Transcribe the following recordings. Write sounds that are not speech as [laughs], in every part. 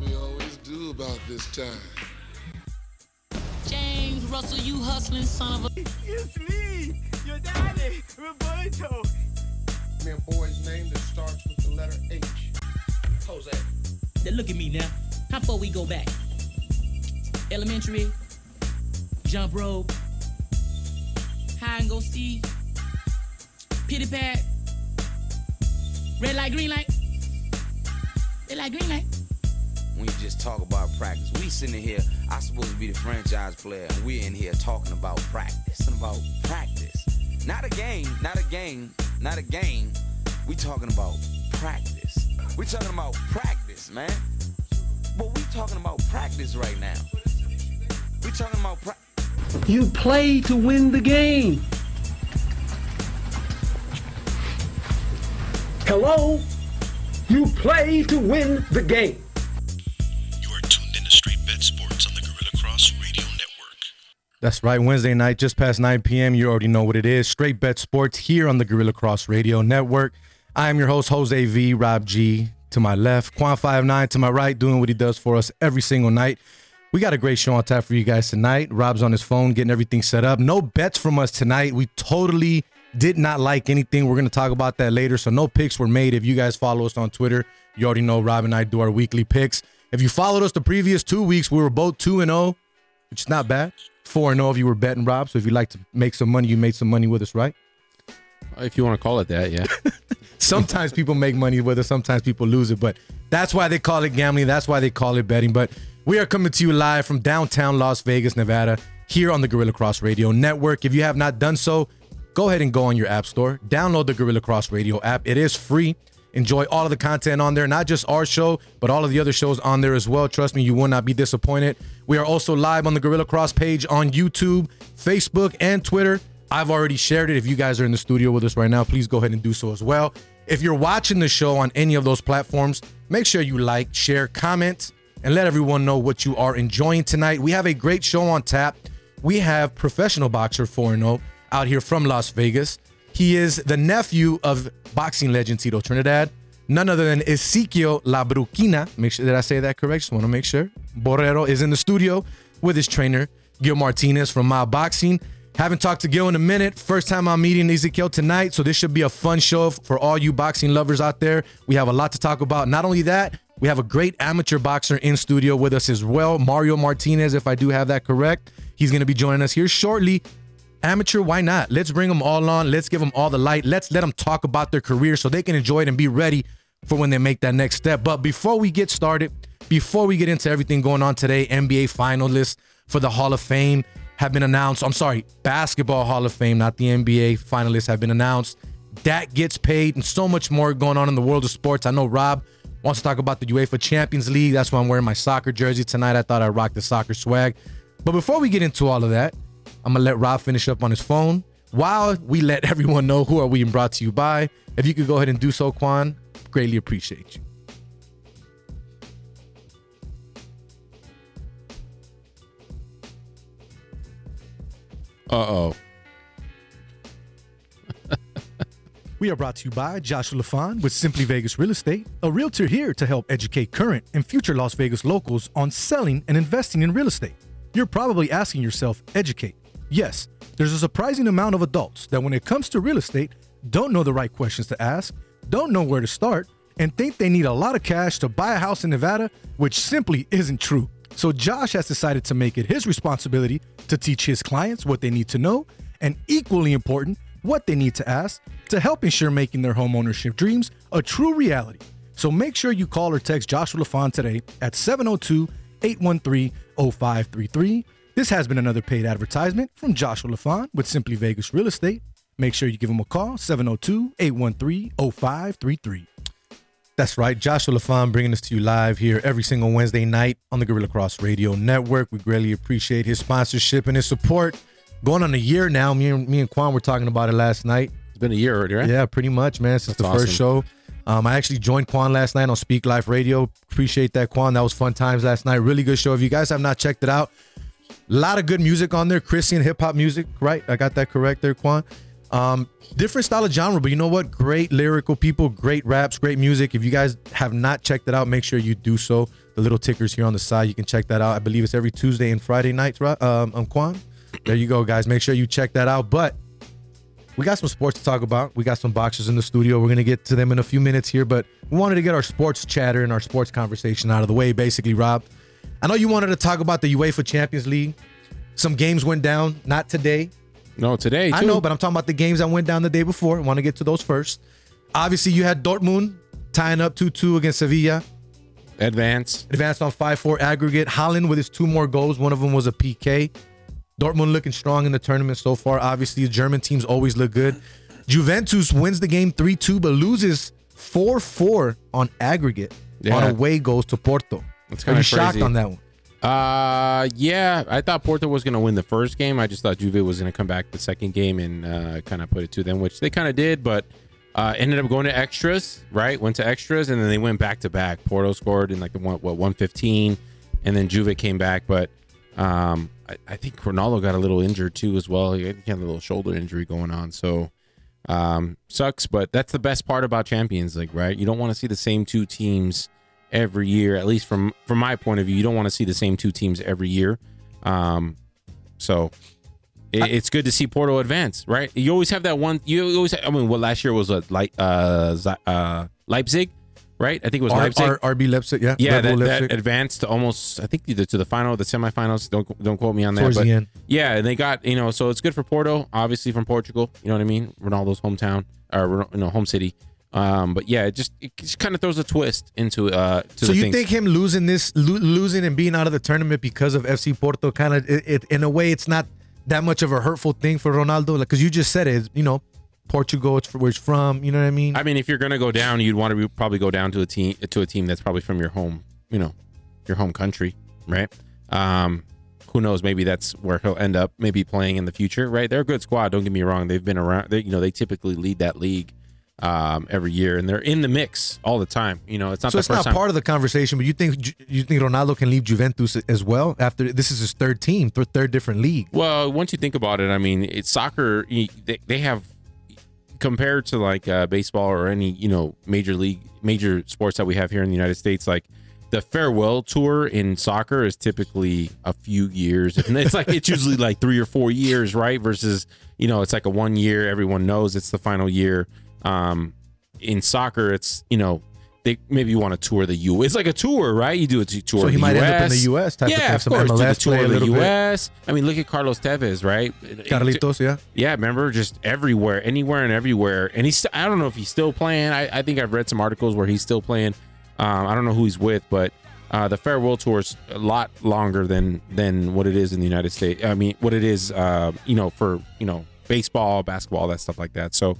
like we always do about this time. James Russell, you hustling son of a. It's me, your daddy, Roberto. me a boy's name that starts with the letter H. Jose. Now look at me now. How far we go back? Elementary, jump rope, hide and go see, pity pat, red light, green light, red light, green light. When you just talk about practice. We sitting here, I supposed to be the franchise player, and we're in here talking about practice. Talking about practice. Not a game, not a game, not a game. We talking about practice. We talking about practice, man. But we talking about practice right now. We talking about practice. You play to win the game. Hello? You play to win the game. That's right. Wednesday night, just past 9 p.m. You already know what it is. Straight Bet Sports here on the Guerilla Cross Radio Network. I am your host, Jose V. Rob G. To my left, Quan 59 to my right, doing what he does for us every single night. We got a great show on tap for you guys tonight. Rob's on his phone getting everything set up. No bets from us tonight. We totally did not like anything. We're going to talk about that later. So no picks were made. If you guys follow us on Twitter, you already know Rob and I do our weekly picks. If you followed us the previous two weeks, we were both 2 and 0, which is not bad. 4 and 0 if you were betting Rob. So if you like to make some money, you made some money with us, right? If you want to call it that, yeah. [laughs] Sometimes people make money with it, sometimes people lose it, but that's why they call it gambling. That's why they call it betting. But we are coming to you live from downtown Las Vegas, Nevada, here on the Guerilla Cross Radio Network. If you have not done so, go ahead and go on your app store, download the Guerilla Cross Radio app. It is free. Enjoy all of the content on there, not just our show, but all of the other shows on there as well. Trust me, you will not be disappointed. We are also live on the Guerilla Cross page on YouTube, Facebook, and Twitter. I've already shared it. If you guys are in the studio with us right now, please go ahead and do so as well. If you're watching the show on any of those platforms, make sure you like, share, comment, and let everyone know what you are enjoying tonight. We have a great show on tap. We have professional boxer 4 0 out here from Las Vegas. He is the nephew of boxing legend Tito Trinidad, none other than Ezequiel Labruquina. Make sure did I say that correct? Just want to make sure. Borrero is in the studio with his trainer, Gil Martinez from My Boxing. Haven't talked to Gil in a minute. First time I'm meeting Ezequiel tonight, so this should be a fun show for all you boxing lovers out there. We have a lot to talk about. Not only that, we have a great amateur boxer in studio with us as well, Mario Martinez, if I do have that correct. He's going to be joining us here shortly. Amateur, why not? Let's bring them all on. Let's give them all the light. Let's let them talk about their career so they can enjoy it and be ready for when they make that next step. But before we get started, before we get into everything going on today, NBA finalists for the Hall of Fame have been announced. I'm sorry, Basketball Hall of Fame, not the NBA finalists have been announced. Dak gets paid and so much more going on in the world of sports. I know Rob wants to talk about the UEFA Champions League. That's why I'm wearing my soccer jersey tonight. I thought I'd rock the soccer swag. But before we get into all of that, I'm gonna let Rob finish up on his phone while we let [laughs] everyone know who are we brought to you by. If you could go ahead and do so, Quan, greatly appreciate you. Uh oh. [laughs] We are brought to you by Joshua Lafond with Simply Vegas Real Estate, a realtor here to help educate current and future Las Vegas locals on selling and investing in real estate. You're probably asking yourself, educate. Yes, there's a surprising amount of adults that when it comes to real estate, don't know the right questions to ask, don't know where to start, and think they need a lot of cash to buy a house in Nevada, which simply isn't true. So Josh has decided to make it his responsibility to teach his clients what they need to know, and equally important, what they need to ask to help ensure making their home ownership dreams a true reality. So make sure you call or text Joshua Lafond today at 702 813 0533. This has been another paid advertisement from Joshua Lafond with Simply Vegas Real Estate. Make sure you give him a call 702 813 0533. That's right. Joshua Lafond bringing this to you live here every single Wednesday night on the Guerilla Cross Radio Network. We greatly appreciate his sponsorship and his support. Going on a year now. Me and me and Quan were talking about it last night. It's been a year already, right? Yeah, pretty much, man. Since That's the first show. Um, I actually joined Quan last night on Speak Life Radio. Appreciate that, Quan. That was fun times last night. Really good show. If you guys have not checked it out, a lot of good music on there. Christian hip hop music, right? I got that correct there, Quan. Um, different style of genre, but you know what? Great lyrical people, great raps, great music. If you guys have not checked it out, make sure you do so. the little tickers here on the side. You can check that out. I believe it's every Tuesday and Friday nights, right? Um, um Quan. There you go, guys. Make sure you check that out. But we got some sports to talk about. We got some boxers in the studio. We're gonna get to them in a few minutes here, but we wanted to get our sports chatter and our sports conversation out of the way. Basically, Rob, I know you wanted to talk about the UEFA Champions League. Some games went down, not today. No, today. I know, but I'm talking about the games that went down the day before. I want to get to those first. Obviously, you had Dortmund tying up 2-2 against Sevilla. advance. Advanced on 5-4 aggregate. Haaland with his two more goals. One of them was a PK. Dortmund looking strong in the tournament so far. Obviously, the German teams always look good. Juventus wins the game 3-2, but loses 4-4 on aggregate Yeah. on away goals to Porto. That's Are kinda you shocked on that one? Uh, yeah. I thought Porto was going to win the first game. I just thought Juve was going to come back the second game and uh, kind of put it to them, which they kind of did, but uh, ended up going to extras. Right, went to extras, and then they went back to back. Porto scored in like the one what one fifteen, and then Juve came back, but. Um, I, I think Ronaldo got a little injured too as well. He had he had a little shoulder injury going on, so um, sucks. But that's the best part about Champions League, right? You don't want to see the same two teams every year. At least from from my point of view, you don't want to see the same two teams every year. Um, so it, it's good to see Porto advance, right? You always have that one. You always. I mean, well, last year was what like uh, uh Leipzig, right? I think it was R- Leipzig. R- RB Leipzig, yeah. yeah, that, Leipzig. that advanced to almost. I think either to the final, the semifinals. Don't don't quote me on that. Towards but the end. yeah, and they got you know, so it's good for Porto, obviously from Portugal. You know what I mean? Ronaldo's hometown or you know home city. Um, but yeah, it just it just kind of throws a twist into uh. To So you things. think him losing this, lo- losing and being out of the tournament because of FC Porto, kind of, it, it, in a way, it's not that much of a hurtful thing for Ronaldo, like because you just said it, you know, Portugal, it's where it's from. You know what I mean? I mean, if you're gonna go down, you'd want to probably go down to a team to a team that's probably from your home, you know, your home country, right? Um, who knows? Maybe that's where he'll end up, maybe playing in the future, right? They're a good squad. Don't get me wrong; they've been around. They, you know, they typically lead that league um, every year, and they're in the mix all the time. You know, it's not so it's not time. part of the conversation, but you think you think Ronaldo can leave Juventus as well after this is his third team, third different league. Well, once you think about it, I mean, it's soccer. They, they have compared to like uh, baseball or any you know major league major sports that we have here in the United States, like the farewell tour in soccer is typically a few years, [laughs] and it's like it's usually like three or four years, right? Versus you know, it's like a one year. Everyone knows it's the final year. Um, in soccer, it's you know. They maybe you want to tour the U. It's like a tour, right? You do a tour. So he might end up in the US. US type of yeah, of some course. do the tour of the little bit. US. I mean, look at Carlos Tevez, right? Carlitos, yeah. Yeah, remember, just everywhere, anywhere, and everywhere. And he's, I don't know if he's still playing. I, I think I've read some articles where he's still playing. Um, I don't know who he's with, but uh, the farewell tour is a lot longer than than what it is in the United States. I mean, what it is, uh, you know, for you know, baseball, basketball, that stuff like that. So.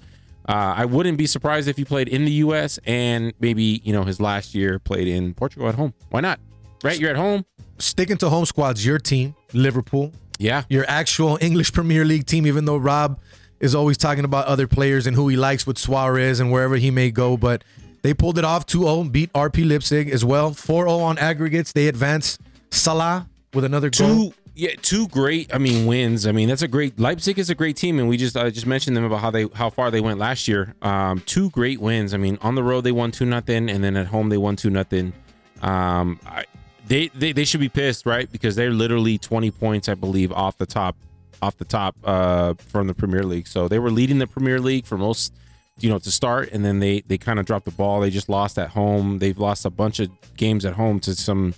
Uh, I wouldn't be surprised if he played in the U.S. and maybe you know his last year played in Portugal at home. Why not? Right, you're at home. Sticking to home squads, your team, Liverpool, Yeah, your actual English Premier League team, even though Rob is always talking about other players and who he likes with Suarez and wherever he may go. But they pulled it off 2 0, beat RB Leipzig as well. 4 0 on aggregates. They advance Salah with another goal. two yeah two great i mean wins. I mean that's a great leipzig is a great team and we just i just mentioned them about how they how far they went last year. Um two great wins. I mean on the road they won two nothing and then at home they won two nothing. Um I, they, they they should be pissed right? Because they're literally 20 points i believe off the top off the top uh from the premier league. So they were leading the premier league for most you know to start and then they they kind of dropped the ball. They just lost at home. They've lost a bunch of games at home to some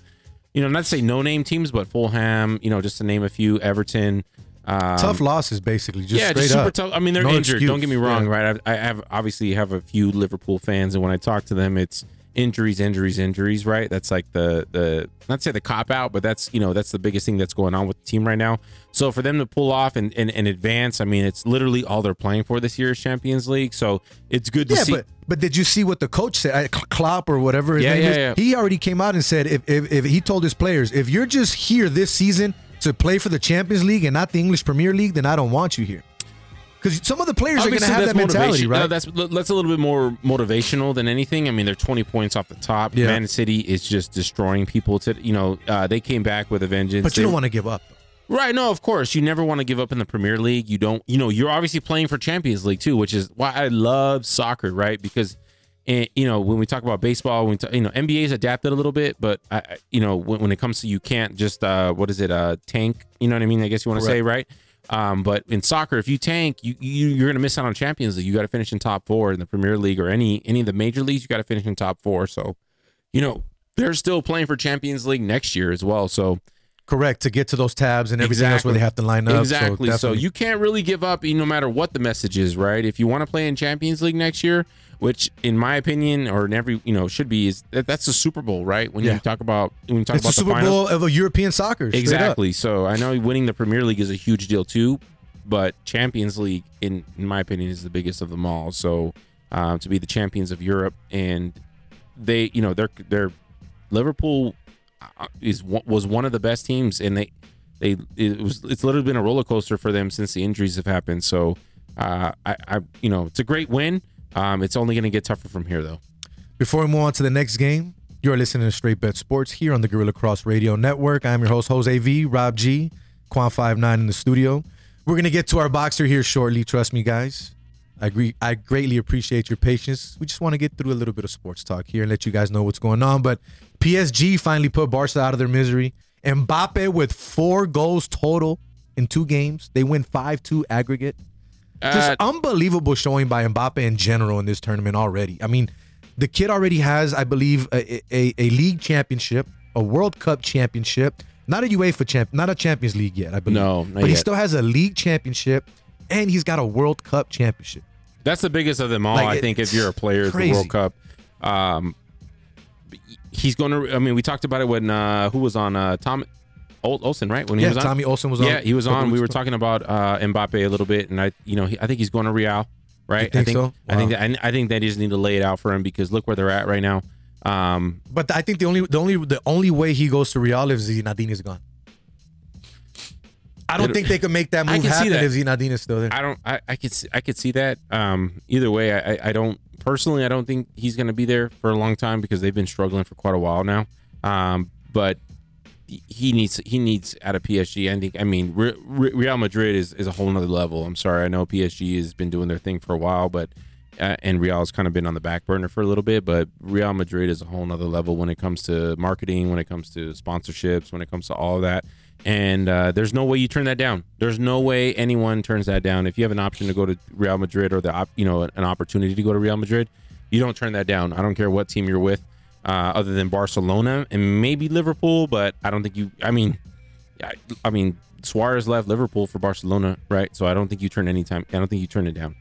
you know, not to say no name teams, but Fulham, you know, just to name a few, Everton. Um, Tough losses, basically. Just yeah, straight just super up. tough. I mean, they're No injured. excuse. Don't get me wrong, Yeah. right? I, I have obviously have a few Liverpool fans, and when I talk to them, it's injuries, injuries, injuries. Right? That's like the the not to say the cop out, but that's you know that's the biggest thing that's going on with the team right now. So for them to pull off and and, and advance, I mean, it's literally all they're playing for this year's Champions League. So it's good to Yeah, see. but but did you see what the coach said? Uh, Klopp or whatever his Yeah, name yeah, is? yeah. He already came out and said if, if if he told his players, if you're just here this season to play for the Champions League and not the English Premier League, then I don't want you here. Because some of the players are going to have that mentality, right? No, that's that's a little bit more motivational than anything. I mean, they're 20 points off the top. Yeah. Man City is just destroying people. To you know, uh, they came back with a vengeance. but you They- don't want to give up. right? No, of course, you never want to give up in the Premier League. You don't. You know, you're obviously playing for Champions League too, which is why I love soccer, right? Because and you know when we talk about baseball, when we talk, you know NBA's adapted a little bit, but I, I- you know when, when it comes to you can't just uh, what is it uh, tank? You know what I mean? I guess you want to say right. Um, but in soccer, if you tank, you, you you're gonna miss out on Champions League. You got to finish in top four in the Premier League or any any of the major leagues. You got to finish in top four. So, you know they're still playing for Champions League next year as well. So Correct to get to those tabs and everything else where they have to line up. Exactly. So, definitely. you can't really give up no matter what the message is, right? If you want to play in Champions League next year, which in my opinion or in every you know should be is that, that's the Super Bowl, right? When Yeah. you talk about when you talk it's the about Super finals. Bowl of a European soccer. Exactly. So I know winning the Premier League is a huge deal too, but Champions League, in in my opinion, is the biggest of them all. So um, to be the champions of Europe, and they, you know, they're they're Liverpool uh, is was one of the best teams, and they they it was it's literally been a roller coaster for them since the injuries have happened. So uh, I, I you know it's a great win. Um, it's only going to get tougher from here though. Before we move on to the next game, you're listening to Straight Bet Sports here on the Guerilla Cross Radio Network. I'm your host, Jose V, Rob G, Quan59 in the studio. We're going to get to our boxer here shortly. Trust me, guys. I agree. I greatly appreciate your patience. We just want to get through a little bit of sports talk here and let you guys know what's going on. But PSG finally put Barca out of their misery. Mbappe with four goals total in two games. They win 5 2 aggregate. Just Uh, unbelievable showing by Mbappe in general in this tournament already. I mean, the kid already has, I believe, a, a, a league championship, a World Cup championship, not a UEFA champ, not a Champions League yet. I believe. No, but he still has a league championship, and he's got a World Cup championship. That's the biggest of them all. Like, I think if you're a player the. World Cup, um, he's going to. I mean, we talked about it when uh, who was on uh, Tom Ol- Olsen, right? When he Yeah, was on, Tommy Olsen was on Yeah, he was on. We were talking about uh, Mbappe a little bit, and I, you know, he, I think he's going to Real, right? You think I think so? I think that, I, I think they just need to lay it out for him because look where they're at right now. Um, But I think the only the only the only way he goes to Real is Zinedine is gone. I don't It- think they could make that I move happen that. if Zinedine is still there. I don't. I, I could. See, I could see that. Um, either way, I, I- I don't personally. I don't think he's going to be there for a long time because they've been struggling for quite a while now. Um, but he needs. He needs out of PSG. I think. I mean, Re- Re- Real Madrid is, is a whole nother level. I'm sorry. I know PSG has been doing their thing for a while, but uh, and Real has kind of been on the back burner for a little bit. But Real Madrid is a whole nother level when it comes to marketing, when it comes to sponsorships, when it comes to all of that. And uh, there's no way you turn that down. There's no way anyone turns that down. If you have an option to go to Real Madrid or the op- you know an opportunity to go to Real Madrid, you don't turn that down. I don't care what team you're with, uh, other than Barcelona and maybe Liverpool. But I don't think you. I mean, I, I mean Suarez left Liverpool for Barcelona, right? So I don't think you turn any time. I don't think you turn it down.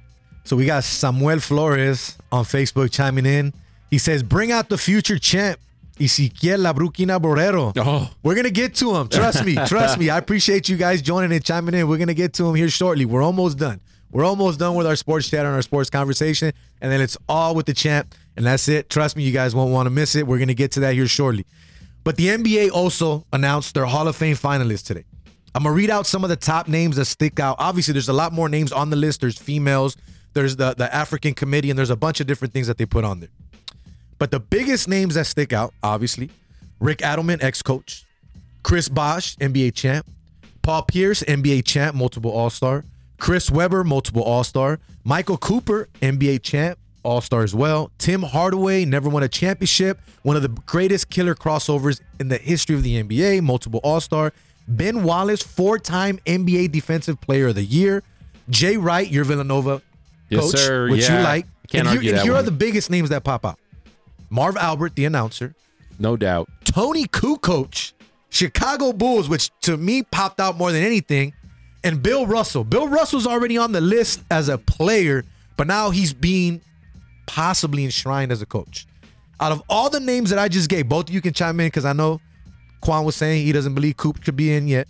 So we got Samuel Flores on Facebook chiming in. He says, "Bring out the future champ, Ezequiel La Bruquena Borrero. Oh, We're gonna get to him. Trust me. Trust me. I appreciate you guys joining and chiming in. We're gonna get to him here shortly. We're almost done. We're almost done with our sports chat and our sports conversation, and then it's all with the champ, and that's it. Trust me, you guys won't want to miss it. We're gonna get to that here shortly. But the NBA also announced their Hall of Fame finalists today. I'm gonna read out some of the top names that stick out. Obviously, there's a lot more names on the list. There's females, there's the the African committee, and there's a bunch of different things that they put on there. But the biggest names that stick out, obviously, Rick Adelman, ex-coach, Chris Bosh, NBA champ, Paul Pierce, NBA champ, multiple All-Star, Chris Webber, multiple All-Star, Michael Cooper, NBA champ, All-Star as well, Tim Hardaway, never won a championship, one of the greatest killer crossovers in the history of the NBA, multiple All-Star, Ben Wallace, four-time NBA Defensive Player of the Year, Jay Wright, your Villanova Yes, coach, sir. which Yeah. you like. Can't and here, argue and that here are the biggest names that pop out. Marv Albert, the announcer, no doubt. Toni Kukoc, Chicago Bulls, which to me popped out more than anything, and Bill Russell. Bill Russell's already on the list as a player, but now he's being possibly enshrined as a coach. Out of all the names that I just gave, both of you can chime in because I know Quan was saying he doesn't believe Coop could be in yet.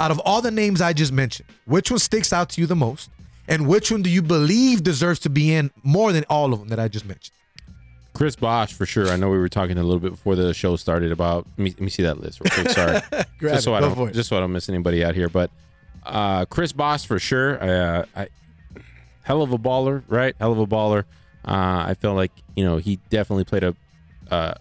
Out of all the names I just mentioned, which one sticks out to you the most? And which one do you believe deserves to be in more than all of them that I just mentioned? Chris Bosh for sure. I know we were talking a little bit before the show started about. Let me, let me see that list real quick. Sorry, [laughs] just so it. I don't just so I don't miss anybody out here. But uh, Chris Bosh for sure. Uh, I, hell of a baller, right? Hell of a baller. Uh, I feel like you know he definitely played a uh,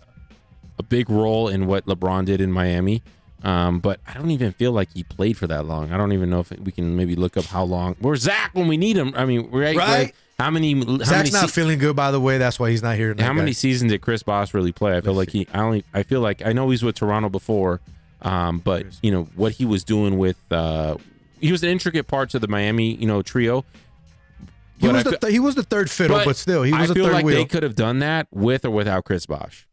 a big role in what LeBron did in Miami. Um, but I don't even feel like he played for that long. I don't even know if we can maybe look up how long. Where's Zach when we need him? I mean, right? Right? Like, How many? How Zach's many? not se- feeling good, by the way. That's why he's not here tonight. how many guys. seasons did Chris Bosh really play? I feel like he. I only. I feel like I know he's with Toronto before, um, but you know what he was doing with. Uh, he was an intricate part to the Miami, you know, trio. He was I the th- he was the third fiddle, but, still, he was I feel third like wheel. they could have done that with or without Chris Bosh.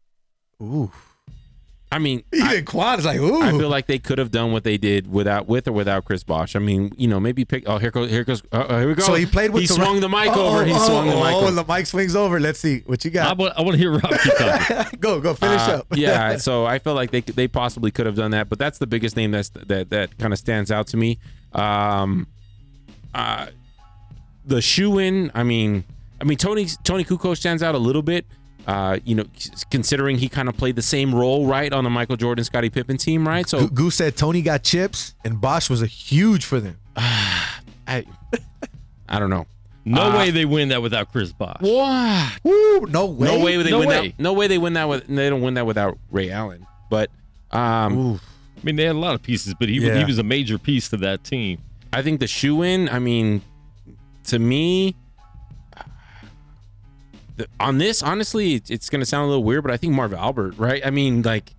Ooh, I mean, even I, Quan is like, ooh. I feel like they could have done what they did without, with or without Chris Bosh. I mean, you know, maybe pick. Oh, here goes, here goes, uh, uh, here we go. so he played with. He Toronto- swung the mic Oh, over. He oh, swung the mic Oh, over. the mic swings over. Let's see what you I got. want, I want to hear Rob keep talking. [laughs] go, go, finish Uh, up. [laughs] yeah, so I feel like they they possibly could have done that, but that's the biggest name that's that that kind of stands out to me. Um, uh, the shoe in. I mean, I mean Tony Toni Kukoc stands out a little bit. Uh, you know, considering he kind of played the same role, right, on the Michael Jordan, Scottie Pippen team, right? So Goo- Goose said Tony got chips, and Bosh was a huge for them. [sighs] I, I don't know. No Uh, way they win that without Chris Bosh. What? Woo, no way. No way they No win way. that. No way they win that with. They don't win that without Ray Allen. But um, Ooh. I mean, they had a lot of pieces, but he was Yeah. he was a major piece to that team. I think the shoe in, I mean, to me, the, on this, honestly, it's, it's going to sound a little weird, but I think Marv Albert, right? I mean, like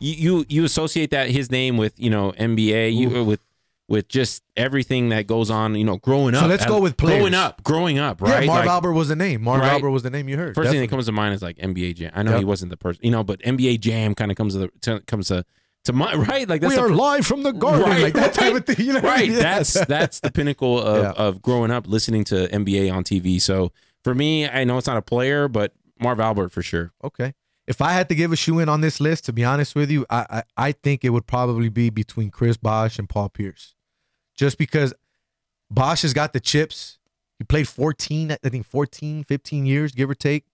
you you, you associate that his name with you know NBA, you with with just everything that goes on, you know, growing up. So let's go with players. growing up, growing up, right? Yeah, Marv Like, Albert was the name. Marv Right. Albert was the name you heard. First thing that comes to mind is like NBA Jam. I know Yep. he wasn't the person, you know, but NBA Jam kind of comes to the to, comes to to mind, [laughs] right? Like that's we are live from the garden, Right, like that type of thing. You know right. mean? That's [laughs] that's the pinnacle of, Yeah. of growing up listening to NBA on TV. So for me, I know it's not a player, but Marv Albert for sure. Okay. If I had to give a shoe in on this list, to be honest with you, I, I I think it would probably be between Chris Bosh and Paul Pierce, just because Bosh has got the chips. He played 14, I think 14, 15 years, give or take.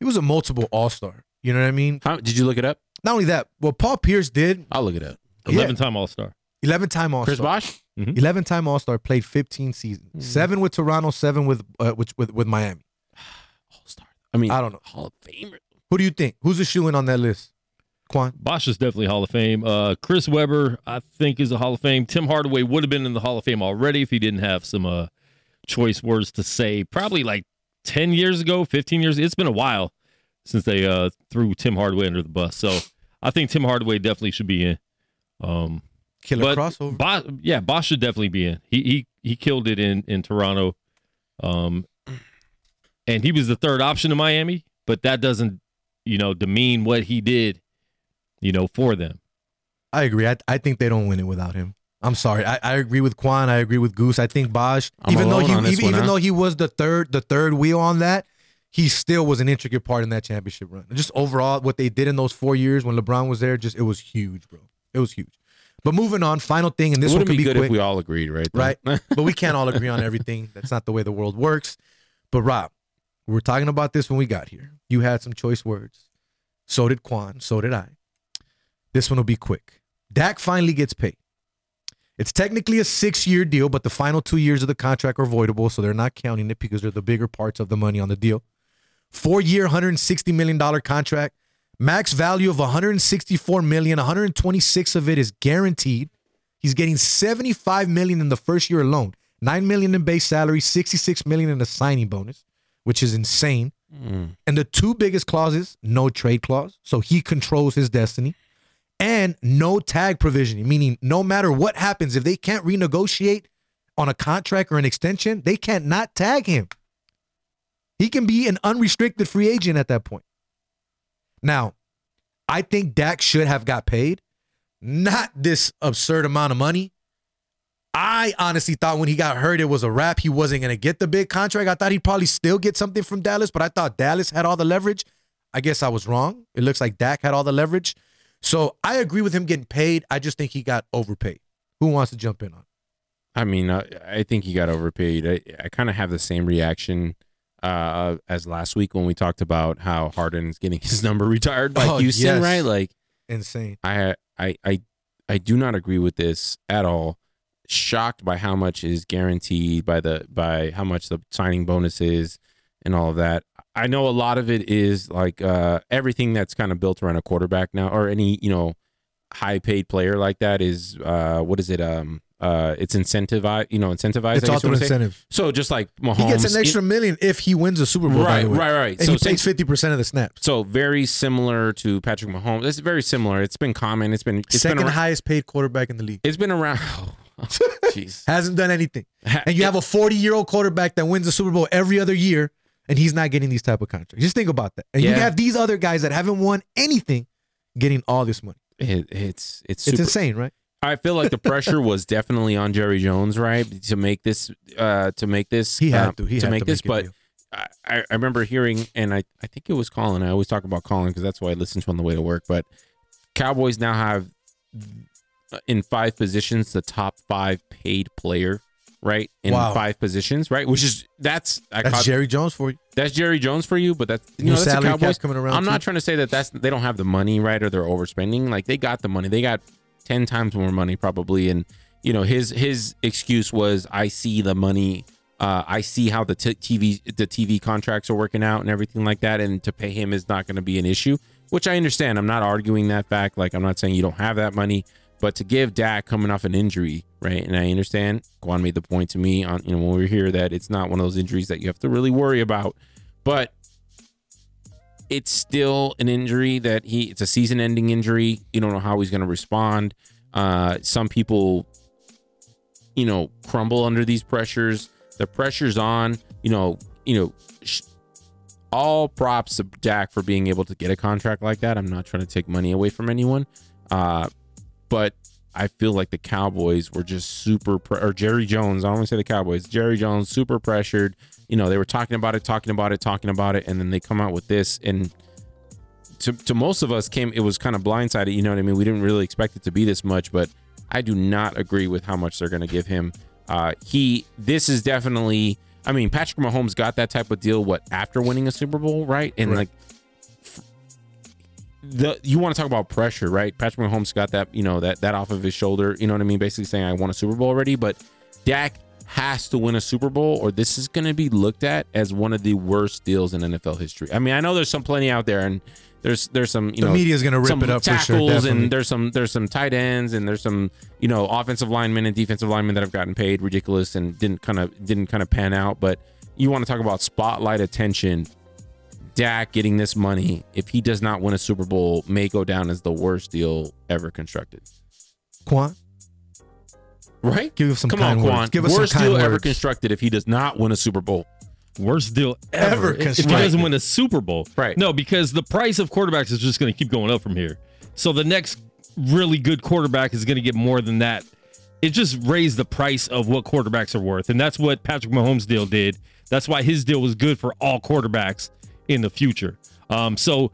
He was a multiple All Star. You know what I mean? How, did you look it up? Not only that, well, Paul Pierce did I'll look it up. Yeah. Eleven time All Star. 11 time All Chris Star. Bosh. 11 time All Star, played 15 seasons, seven with Toronto, seven with uh, with, with with Miami. [sighs] All star. I mean, I don't know. Hall of Famer. Who do you think? Who's a shoe in on that list? Quan. Bosh is definitely Hall of Fame. Uh, Chris Webber, I think, is a Hall of Fame. Tim Hardaway would have been in the Hall of Fame already if he didn't have some uh, choice words to say. Probably like ten years ago, fifteen years. It's been a while since they uh, threw Tim Hardaway under the bus. So I think Tim Hardaway definitely should be in. Um, Killer but crossover. Bosh, yeah, Bosh should definitely be in. He he he killed it in in Toronto, um, and he was the third option in Miami. But that doesn't, you know, demean what he did, you know, for them. I agree. I, I think they don't win it without him. I'm sorry. I, I agree with Quan. I agree with Goose. I think Bosh, I'm even though he even, one, even huh? though he was the third the third wheel on that, he still was an intricate part in that championship run. Just overall, what they did in those four years when LeBron was there, just it was huge, bro. It was huge. But moving on, final thing, and this one could be be good quick, if we all agreed, right? right? [laughs] but we can't all agree on everything. That's not the way the world works. But Rob, we were talking about this when we got here. You had some choice words. So did Quan. So did I. This one will be quick. Dak finally gets paid. It's technically a six year deal, but the final two years of the contract are voidable, so they're not counting it because they're the bigger parts of the money on the deal. Four year, $160 million contract. Max value of 164 million, 126 of it is guaranteed. He's getting 75 million in the first year alone. 9 million in base salary, 66 million in a signing bonus, which is insane. Hmm. And the two biggest clauses, no trade clause, so he controls his destiny, and no tag provision, meaning no matter what happens, if they can't renegotiate on a contract or an extension, they can't not tag him. He can be an unrestricted free agent at that point. Now, I think Dak should have got paid, not this absurd amount of money. I honestly thought when he got hurt, it was a wrap. He wasn't going to get the big contract. I thought he'd probably still get something from Dallas, but I thought Dallas had all the leverage. I guess I was wrong. It looks like Dak had all the leverage. So I agree with him getting paid. I just think he got overpaid. Who wants to jump in on? I mean, I, I think he got overpaid. I, I kind of have the same reaction uh, as last week when we talked about how Harden's getting [laughs] his number retired by Oh, Houston, yes. right? Like, Insane. I, I, I, I do not agree with this at all. Shocked by how much is guaranteed by the by how much the signing bonus is and all of that. I know a lot of it is like uh, everything that's kind of built around a quarterback now, or any you know high paid player like that is uh, what is it? Um, uh, it's incentivized. You know, incentivized. It's all through incentive. So just like Mahomes, He gets an extra million if he wins a Super Bowl. Right, right, right. And So he takes fifty percent of the snaps. So very similar to Patrick Mahomes. It's very similar. It's been common. It's been it's Second been around, highest paid quarterback in the league. It's been around. [laughs] Oh, jeez. [laughs] Hasn't done anything. And you have a forty-year-old quarterback that wins the Super Bowl every other year, and he's not getting these type of contracts. Just think about that. And you have these other guys that haven't won anything, getting all this money. It, it's it's It's insane, right? I feel like the [laughs] pressure was definitely on Jerry Jones, right, to make this uh to make this He had uh, to. He to had make to this, make but. I, I remember hearing, and I I think it was Colin. I always talk about Colin because that's why I listen to on the way to work. But Cowboys now have in five positions the top five paid player, right? In Wow. five positions, right? Which is that's I That's caught- Jerry Jones for you. that's Jerry Jones for you, but that's you New know that's the Cowboys coming around, I'm not trying to say that that's they don't have the money, right, or they're overspending. Like they got the money, they got ten times more money probably, and you know his his excuse was I see the money, uh, I see how the t- TV the TV contracts are working out and everything like that, and to pay him is not going to be an issue, which I understand. I'm not arguing that fact. Like I'm not saying you don't have that money, but to give Dak coming off an injury, right? And I understand. Quan made the point to me on you know when we were here that it's not one of those injuries that you have to really worry about, but it's still an injury that he it's a season ending injury. You don't know how he's going to respond. Uh some people you know crumble under these pressures. The pressure's on, you know, you know sh- all props to Dak for being able to get a contract like that. I'm not trying to take money away from anyone. Uh but I feel like the Cowboys were just super pre- or Jerry Jones, I don't want to say the Cowboys, Jerry Jones super pressured. You know, they were talking about it, talking about it, talking about it and then they come out with this and to, to most of us came it was kind of blindsided you know what i mean? We didn't really expect it to be this much but i do not agree with how much they're going to give him. Uh he this is definitely i mean patrick mahomes got that type of deal what after winning a super bowl right? And like the you want to talk about pressure right? Patrick mahomes got that you know that that off of his shoulder you know what i mean? Basically saying i won a super bowl already but Dak has to win a Super Bowl, or this is going to be looked at as one of the worst deals in NFL history. I mean, I know there's some plenty out there, and there's there's some you know The know media's gonna rip some it up for tackles, sure, definitely. and there's some there's some tight ends, and there's some you know offensive linemen and defensive linemen that have gotten paid ridiculous and didn't kind of didn't kind of pan out. But you want to talk about spotlight attention. Dak getting this money, if he does not win a Super Bowl, may go down as the worst deal ever constructed. Quan, Right? give us some Come kind on, words. Quan. Give us Worst some kind deal ever constructed if he does not win a Super Bowl. Worst deal ever, Ever if he doesn't win a Super Bowl. Right. No, because the price of quarterbacks is just going to keep going up from here. So the next really good quarterback is going to get more than that. It just raised the price of what quarterbacks are worth. And that's what Patrick Mahomes' deal did. That's why his deal was good for all quarterbacks in the future. Um, so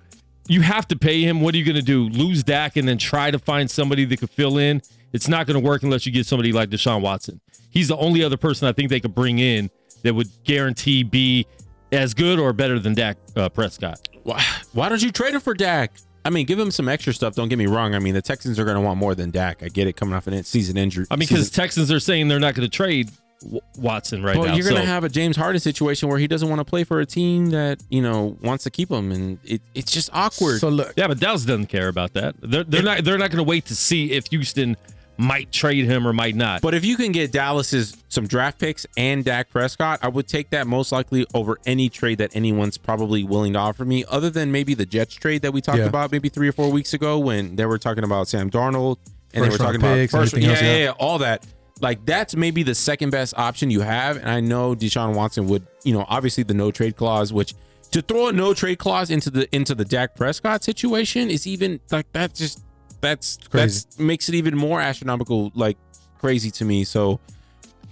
you have to pay him. What are you going to do? Lose Dak and then try to find somebody that could fill in? It's not going to work unless you get somebody like Deshaun Watson. He's the only other person I think they could bring in that would guarantee be as good or better than Dak uh, Prescott. Why, why don't you trade him for Dak? I mean, give him some extra stuff. Don't get me wrong. I mean, the Texans are going to want more than Dak. I get it coming off an season injury. I mean, because Texans are saying they're not going to trade W- Watson right now. well, now. you're going to so- have a James Harden situation where he doesn't want to play for a team that you know wants to keep him, and it, it's just awkward. So look, yeah, but Dallas doesn't care about that. They're, they're not. They're not going to wait to see if Houston might trade him or might not. But if you can get Dallas's some draft picks and Dak Prescott, I would take that most likely over any trade that anyone's probably willing to offer me, other than maybe the Jets trade that we talked Yeah. about maybe three or four weeks ago when they were talking about Sam Darnold and they were round talking about first, yeah, else, yeah, yeah. yeah, all that. Like that's maybe the second best option you have, and I know Deshaun Watson would, you know, obviously the no trade clause, which to throw a no trade clause into the into the Dak Prescott situation is even like that just that's Crazy. that's makes it even more astronomical like crazy to me. So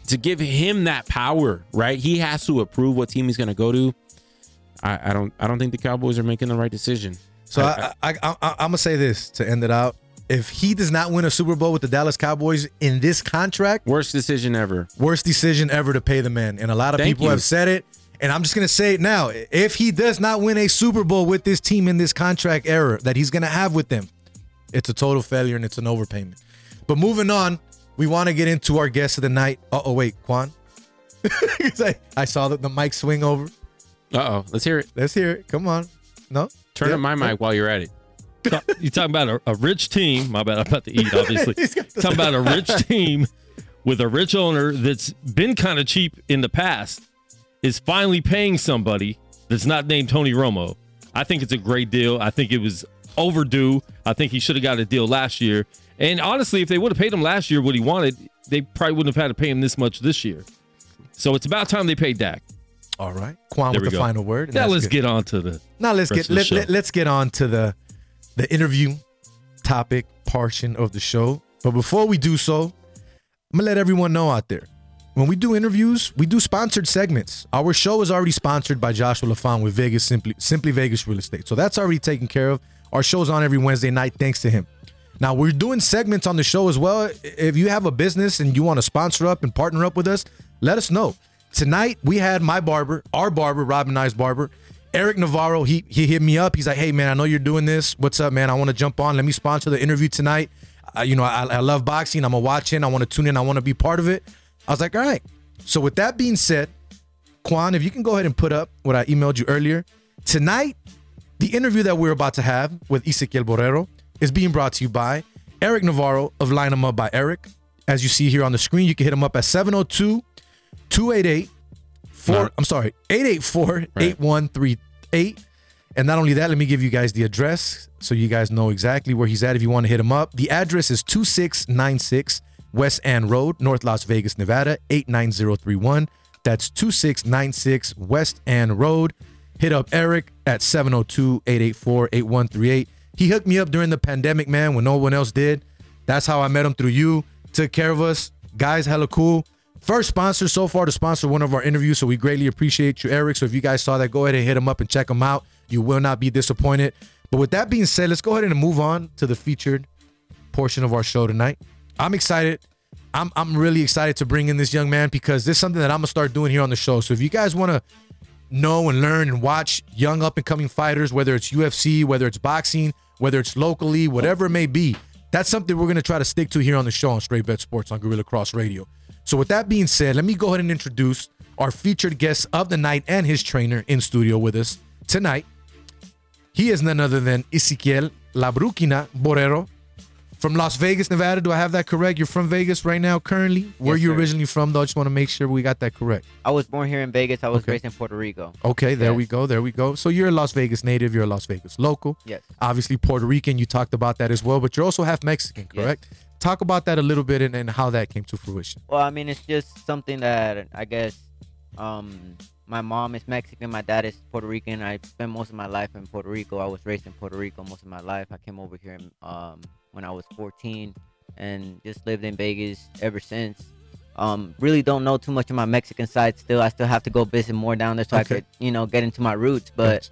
to give him that power, right? He has to approve what team he's going to go to. I, I don't. I don't think the Cowboys are making the right decision. So I- I, I, I, I'm gonna say this to end it out. If he does not win a Super Bowl with the Dallas Cowboys in this contract, Worst decision ever. worst decision ever to pay the man. And a lot of Thank people you. have said it. And I'm just gonna say it now. If he does not win a Super Bowl with this team in this contract era that he's gonna have with them, it's a total failure and it's an overpayment. But moving on, we want to get into our guest of the night. Uh oh, wait, Quan. [laughs] 'Cause I, I saw the, the mic swing over. Uh oh. Let's hear it. Let's hear it. Come on. No? Turn Yeah. up my mic while you're at it. you talking about a, a rich team. My bad. I'm about to eat. Obviously, [laughs] the- talking about a [laughs] rich team with a rich owner that's been kind of cheap in the past is finally paying somebody that's not named Tony Romo. I think it's a great deal. I think it was overdue. I think he should have got a deal last year. And honestly, if they would have paid him last year what he wanted, they probably wouldn't have had to pay him this much this year. So it's about time they paid Dak. All right. Quan There with the go. final word. Now let's good. get on to the Now let's get let, let, let's get on to the the interview topic portion of the show. But before we do so, I'm gonna let everyone know out there. When we do interviews, we do sponsored segments. Our show is already sponsored by Joshua Lafond with Vegas Simply Simply Vegas Real Estate. So that's already taken care of. Our show's on every Wednesday night thanks to him. Now we're doing segments on the show as well. If you have a business and you want to sponsor up and partner up with us, let us know. Tonight we had my barber, our barber, Robin I's barber, Erik Navarro. He he hit me up. He's like, "Hey man, I know you're doing this. What's up, man? I want to jump on. Let me sponsor the interview tonight. Uh, you know, I, I love boxing. I'm a watching. I want to tune in. I want to be part of it." I was like, "All right." So with that being said, Quan, if you can go ahead and put up what I emailed you earlier. Tonight, the interview that we're about to have with Ezequiel Borrero is being brought to you by Erik Navarro of Line 'em Up by Erik. As you see here on the screen, you can hit him up at 702 288 4 I'm sorry, 884 8138. And not only that, let me give you guys the address so you guys know exactly where he's at if you want to hit him up. The address is 2696 West Ann Road, North Las Vegas, Nevada, 89031. That's 2696 West Ann Road. Hit up Erik at 702-884-8138. He hooked me up during the pandemic, man, when no one else did. That's how I met him through you. Took care of us. Guys, hella cool. First sponsor so far to sponsor one of our interviews, so we greatly appreciate you, Erik. So if you guys saw that, go ahead and hit him up and check him out. You will not be disappointed. But with that being said, let's go ahead and move on to the featured portion of our show tonight. I'm excited. I'm I'm really excited to bring in this young man because this is something that I'm gonna start doing here on the show. So if you guys want to know and learn and watch young up and coming fighters, whether it's UFC, whether it's boxing, whether it's locally, whatever it may be, that's something we're gonna try to stick to here on the show on Straight Bet Sports on Guerilla Cross Radio. So with that being said, let me go ahead and introduce our featured guest of the night and his trainer in studio with us tonight. He is none other than Ezequiel La Bruquena Borrero from Las Vegas, Nevada. Do I have that correct? You're from Vegas right now, currently. Where Yes, you sir. originally from, though? I just want to make sure we got that correct. I was born here in Vegas. I was Okay. raised in Puerto Rico. Okay, there Yes. we go. There we go. So you're a Las Vegas native. You're a Las Vegas local. Yes. Obviously Puerto Rican. You talked about that as well, but you're also half Mexican, correct? Talk about that a little bit and, and how that came to fruition. Well, I mean, it's just something that I guess um, my mom is Mexican, my dad is Puerto Rican. I spent most of my life in Puerto Rico. I was raised in Puerto Rico most of my life. I came over here um, when I was 14 and just lived in Vegas ever since. Um, really don't know too much of my Mexican side still. I still have to go visit more down there so I could, you know, get into my roots. But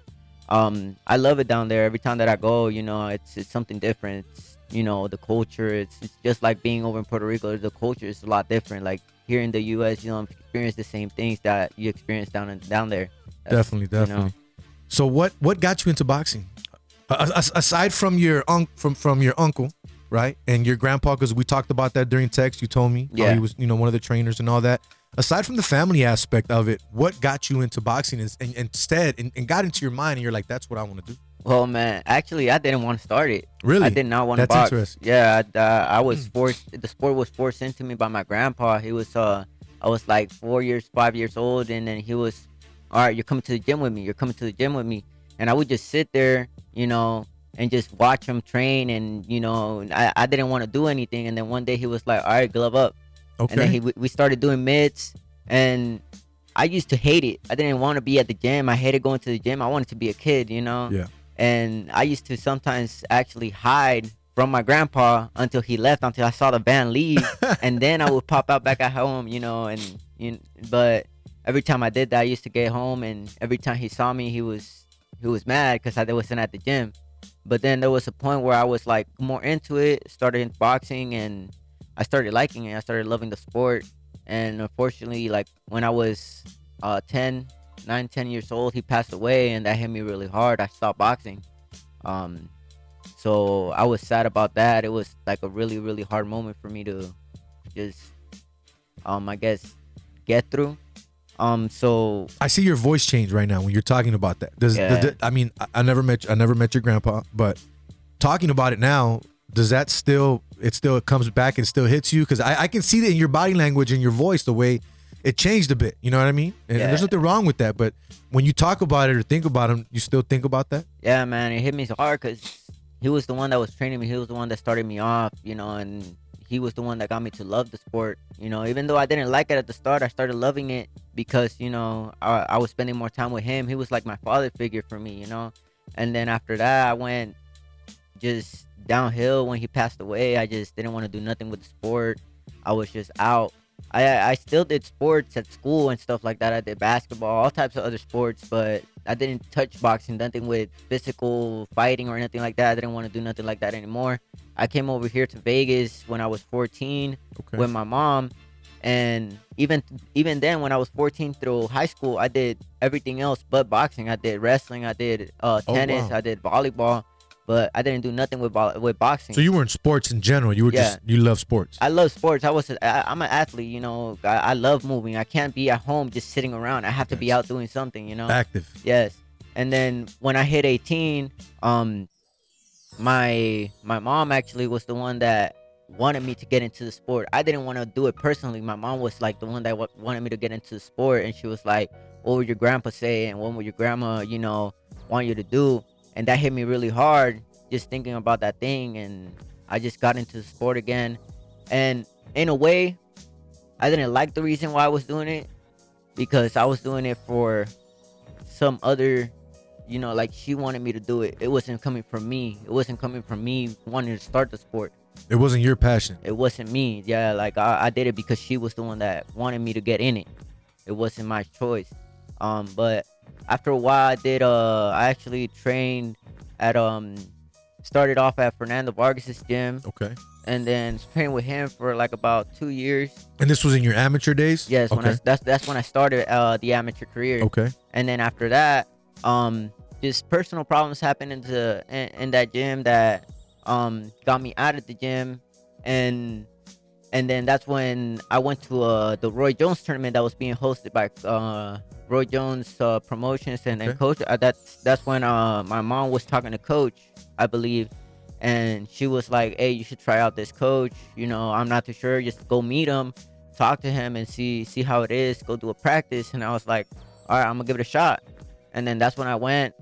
um, I love it down there. Every time that I go, you know, it's it's something different. It's, you know, the culture. It's, it's just like being over in Puerto Rico. The culture is a lot different. Like here in the U.S., you know, experience the same things that you experience down in, down there. That's- definitely, you know. definitely. So what what got you into boxing? Aside from your un- from from your uncle, right, and your grandpa, because we talked about that during text. You told me Yeah. he was, you know, one of the trainers and all that. Aside from the family aspect of it, what got you into boxing is, and, instead and, and got into your mind, and you're like, that's what I want to do. Well, man, actually, I didn't want to start it. Really? I did not want to That's box. interesting. Yeah, I, uh, I was forced. The sport was forced into me by my grandpa. He was, uh, I was like four years, five years old, and then he was, all right, you're coming to the gym with me. You're coming to the gym with me, and I would just sit there, you know, and just watch him train, and you know, I, I didn't want to do anything. And then one day he was like, all right, glove up. Okay. And then he, we started doing mitts, and I used to hate it. I didn't want to be at the gym. I hated going to the gym. I wanted to be a kid, you know. Yeah. And I used to sometimes actually hide from my grandpa until he left, until I saw the van leave, [laughs] and then I would pop out back at home, you know. And you, but every time I did that, I used to get home, and every time he saw me, he was he was mad because I wasn't at the gym. But then there was a point where I was like more into it, started boxing, and I started liking it. I started loving the sport. And unfortunately, like when I was uh, 10, 9, 10 years old, he passed away, and that hit me really hard. I stopped boxing. Um, so I was sad about that. It was like a really, really hard moment for me to just, um, I guess, get through. Um, so I see your voice change right now when you're talking about that. Does Yeah. the, I mean I, I never met I never met your grandpa, but talking about it now, does that still it still comes back and still hits you? Because I, I can see that in your body language and your voice, the way it changed a bit. You know what I mean? And Yeah. there's nothing wrong with that. But when you talk about it or think about him, you still think about that. Yeah, man, it hit me so hard because he was the one that was training me. He was the one that started me off, you know, and he was the one that got me to love the sport. You know, even though I didn't like it at the start, I started loving it because you know I, I was spending more time with him. He was like my father figure for me, you know. And then after that, I went just downhill when he passed away. I just didn't want to do nothing with the sport. I was just out. I I still did sports at school and stuff like that. I did basketball, all types of other sports, but I didn't touch boxing, nothing with physical fighting or anything like that. I didn't want to do nothing like that anymore. I came over here to Vegas when I was 14 Okay. with my mom, and even even then when I was 14 through high school, I did everything else but boxing. I did wrestling, I did uh, Oh, tennis, wow. I did volleyball, but I didn't do nothing with with boxing. So you were in sports in general. You were Yeah. just you love sports. I love sports. I was a, I, I'm an athlete, you know. I, I love moving. I can't be at home just sitting around. I have to be out doing something, you know. Active. Yes. And then when I hit 18, um my my mom actually was the one that wanted me to get into the sport. I didn't want to do it personally. My mom was like the one that wa- wanted me to get into the sport and she was like, "What would your grandpa say and what would your grandma, you know, want you to do?" And that hit me really hard just thinking about that thing and I just got into the sport again. And in a way, I didn't like the reason why I was doing it because I was doing it for some other you know like she wanted me to do it it wasn't coming from me it wasn't coming from me wanting to start the sport It wasn't your passion. it wasn't me yeah like I, I did it because she was the one that wanted me to get in it it wasn't my choice um but after a while i did uh i actually trained at um started off at fernando vargas's gym Okay. and then [laughs] trained with him for like about two years And this was in your amateur days. yes when I, Okay. that's that's when i started uh the amateur career Okay. and then after that um just personal problems happened into in, in that gym that um got me out of the gym. And and then that's when i went to uh the roy jones tournament that was being hosted by uh roy jones uh, promotions and then Okay. coach. Uh, that's that's when uh my mom was talking to coach i believe. And she was like hey you should try out this coach. You know i'm not too sure. Just go meet him talk to him and see see how it is. Go do a practice. And i was like all right i'm gonna give it a shot. And then that's when i went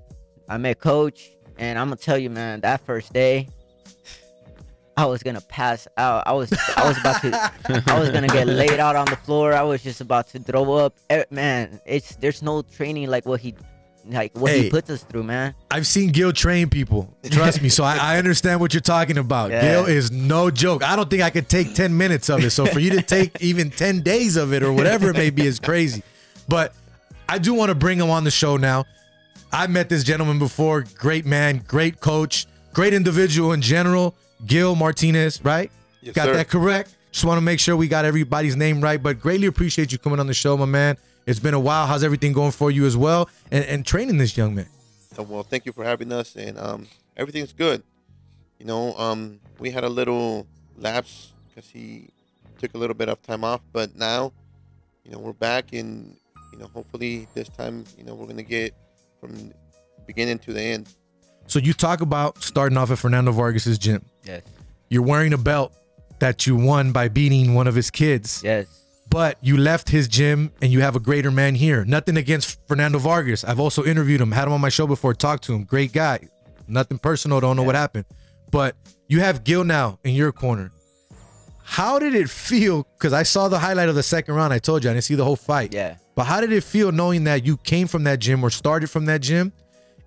i met coach and i'm gonna tell you man that first day i was gonna pass out i was i was about to i was gonna get laid out on the floor i was just about to throw up Eh, man it's there's no training like what he like what Hey. he puts us through man I've seen Gil train people. Trust me. So I, I understand what you're talking about. Yeah. Gil is no joke. I don't think I could take 10 minutes of it. So for you to take [laughs] even 10 days of it or whatever it may be is crazy. But I do want to bring him on the show now. I met this gentleman before. Great man, great coach, great individual in general. Gil Martinez, right? Yes, got sir. that correct? Just want to make sure we got everybody's name right. But greatly appreciate you coming on the show, my man. It's been a while. How's everything going for you as well? And, and training this young man. So, well, thank you for having us, and um, everything's good. You know, um, we had a little lapse because he took a little bit of time off, but now, you know, we're back, and you know, hopefully this time, you know, we're gonna get from beginning to the end. So you talk about starting off at Fernando Vargas's gym. yes You're wearing a belt that you won by beating one of his kids. yes But you left his gym and you have a greater man here. Nothing against Fernando Vargas. I've also interviewed him, had him on my show before, talked to him. Great guy. Nothing personal, don't know what happened. But you have Gil now in your corner. How did it feel? Because I saw the highlight of the second round. I told you I didn't see the whole fight. yeah But how did it feel knowing that you came from that gym or started from that gym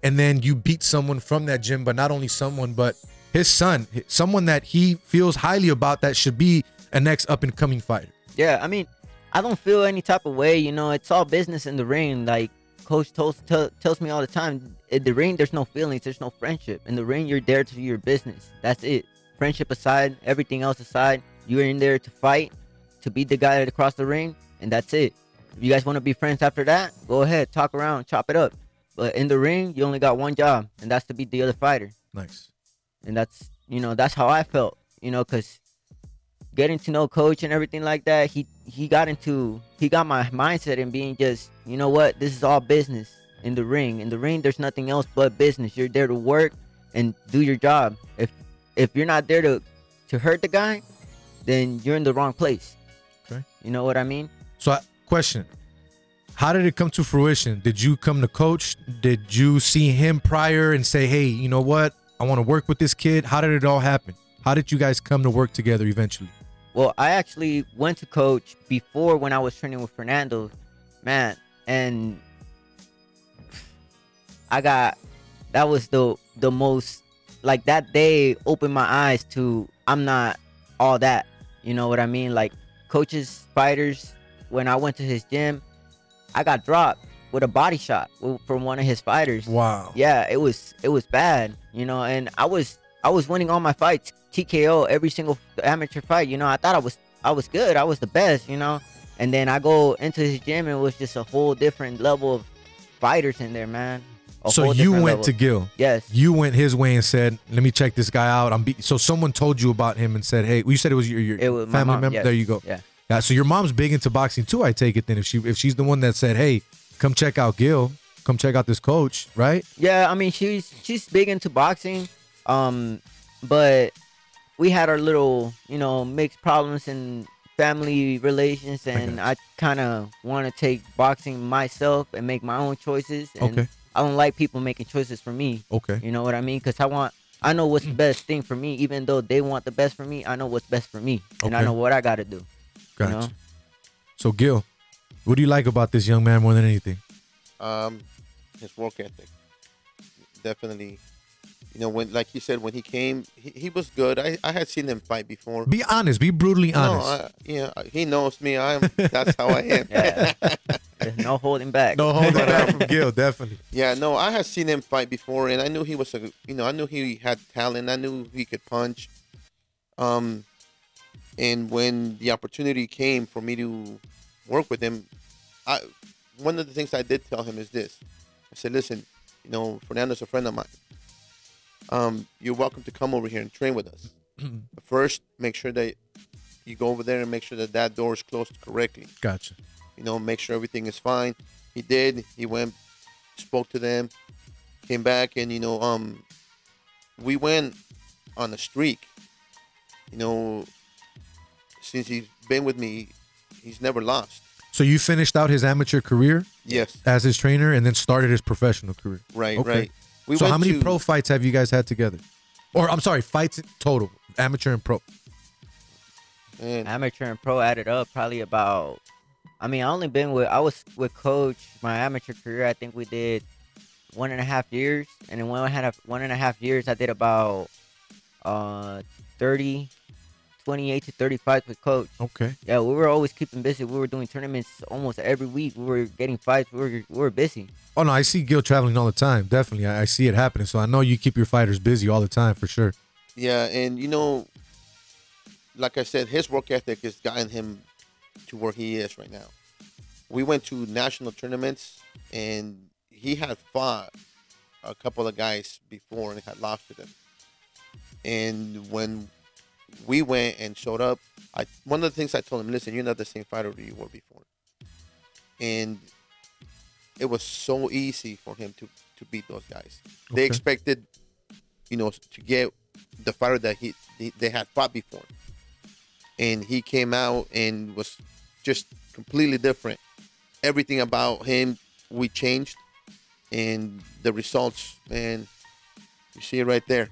and then you beat someone from that gym, but not only someone, but his son, someone that he feels highly about that should be a next up and coming fighter? Yeah, I mean, I don't feel any type of way. You know, it's all business in the ring. Like Coach tells tell, tells me all the time. In the ring, there's no feelings. There's no friendship. In the ring, you're there to do your business. That's it. Friendship aside, everything else aside, you're in there to fight, to beat the guy across the ring, and that's it. If you guys want to be friends after that, go ahead, talk around, chop it up. But in the ring, you only got one job, and that's to beat the other fighter. Nice. and that's you know that's how I felt. You know, because getting to know coach and everything like that, he he got into he got my mindset in being just you know what this is all business in the ring. In the ring, there's nothing else but business. You're there to work and do your job. If if you're not there to to hurt the guy, then you're in the wrong place. Okay. You know what I mean? So, I- question: How did it come to fruition? Did you come to coach? Did you see him prior and say, "Hey, you know what? I want to work with this kid"? How did it all happen? How did you guys come to work together eventually? Well, I actually went to coach before when I was training with Fernando, man, and I got that was the the most like that day opened my eyes to I'm not all that. You know what I mean? Like coaches, fighters. When I went to his gym, I got dropped with a body shot from one of his fighters. Wow. Yeah, it was it was bad, you know, and I was I was winning all my fights, TKO every single amateur fight. You know, I thought I was I was good, I was the best, you know. And then I go into his gym and it was just a whole different level of fighters in there, man. A so you went level. to Gil. Yes. You went his way and said, "Let me check this guy out." I'm be-. so someone told you about him and said, "Hey, you said it was your, your It was family mom, member." yes. There you go. Yeah. Yeah. So your mom's big into boxing too. I take it then if she if she's the one that said, "Hey, come check out Gil, come check out this coach," right? Yeah, I mean she's she's big into boxing, um, but we had our little you know mixed problems in family relations, and I kind of want to take boxing myself and make my own choices. And Okay. I don't like people making choices for me. Okay. You know what I mean? Because I want I know what's the best thing for me, even though they want the best for me. I know what's best for me, and I know what I got to do. Gotcha. You know? So Gil, what do you like about this young man more than anything? Um, his work ethic, definitely. You know, when like he said, when he came, he, he was good. I, I had seen him fight before. Be honest. Be brutally honest. No, I, yeah, he knows me. I'm. That's how I am. [laughs] Yeah. There's no holding back. no holding back from Gil, definitely. [laughs] Yeah, no, I had seen him fight before, and I knew he was a, you know, I knew he had talent. I knew he could punch. Um, and when the opportunity came for me to work with him, I, one of the things I did tell him is this: I said, listen, you know, Fernando's a friend of mine. Um, you're welcome to come over here and train with us. [clears throat] but first, make sure that you go over there and make sure that that door is closed correctly Gotcha. you know, make sure everything is fine. He did. He went, spoke to them, came back, and you know, um, we went on a streak. You know, since he's been with me, he's never lost. So you finished out his amateur career Yes, as his trainer, and then started his professional career. right, Okay. right. We so how many to- pro fights have you guys had together? Or I'm sorry, fights total, amateur and pro. Man, amateur and pro added up probably about i mean i only been with i was with coach my amateur career i think we did one and a half years and in one and a half one and a half years i did about uh 30 28 to 35 with coach Okay. yeah we were always keeping busy we were doing tournaments almost every week we were getting fights we were, we were busy Oh no, I see Gil traveling all the time. Definitely, I, I see it happening. So I know you keep your fighters busy all the time for sure. Yeah, and you know, like I said, his work ethic has gotten him to where he is right now. We went to national tournaments, and he had fought a couple of guys before and had lost to them. And when we went and showed up, I one of the things I told him, listen, you're not the same fighter that you were before. And it was so easy for him to to beat those guys. They expected, you know, to get the fighter that he, he they had fought before, and he came out and was just completely different. Everything about him we changed, and the results, man, you see it right there.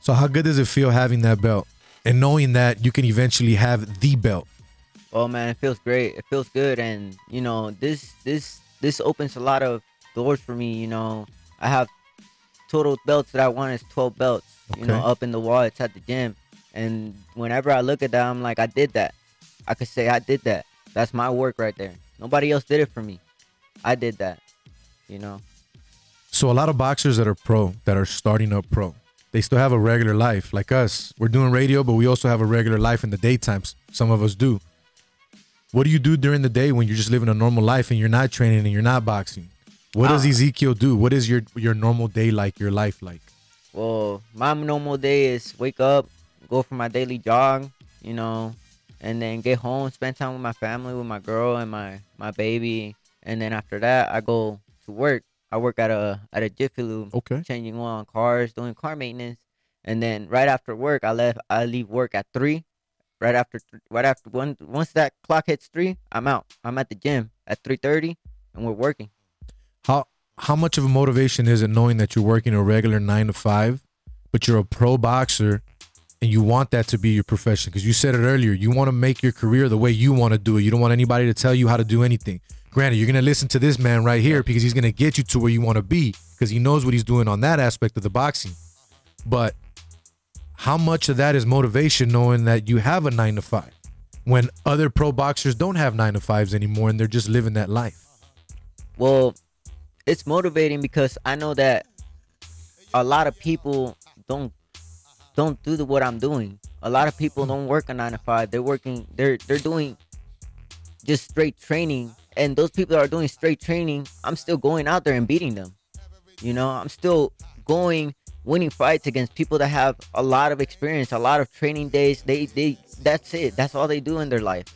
So how good does it feel having that belt and knowing that you can eventually have the belt? Oh man, it feels great. It feels good, and you know this this this opens a lot of doors for me. You know, I have total belts that I want is twelve belts. You know, up in the wall. It's at the gym, and whenever I look at that, I'm like, I did that. I could say I did that. That's my work right there. Nobody else did it for me. I did that. You know. So a lot of boxers that are pro, that are starting up pro, they still have a regular life like us. We're doing radio, but we also have a regular life in the daytimes. Some of us do. What do you do during the day when you're just living a normal life and you're not training and you're not boxing? What does Ah. Ezekiel do? What is your your normal day like? Your life like? Well, my normal day is wake up, go for my daily jog, you know, and then get home, spend time with my family, with my girl and my my baby, and then after that, I go to work. I work at a at a Jiffy Lube, Okay. changing oil on cars, doing car maintenance, and then right after work, I left. I leave work at three. Right after, right after one, once that clock hits three, I'm out. I'm at the gym at three thirty, and we're working. How how much of a motivation is it knowing that you're working a regular nine to five, but you're a pro boxer, and you want that to be your profession? Because you said it earlier, you want to make your career the way you want to do it. You don't want anybody to tell you how to do anything. Granted, you're gonna listen to this man right here because he's gonna get you to where you want to be because he knows what he's doing on that aspect of the boxing. But how much of that is motivation knowing that you have a nine to five when other pro boxers don't have nine to fives anymore and they're just living that life? Well, it's motivating because I know that a lot of people don't don't do the, what I'm doing. A lot of people hmm. don't work a nine to five. They're working. They're they're doing just straight training, and those people that are doing straight training, I'm still going out there and beating them. You know, I'm still going winning fights against people that have a lot of experience, a lot of training days. They they that's it. That's all they do in their life.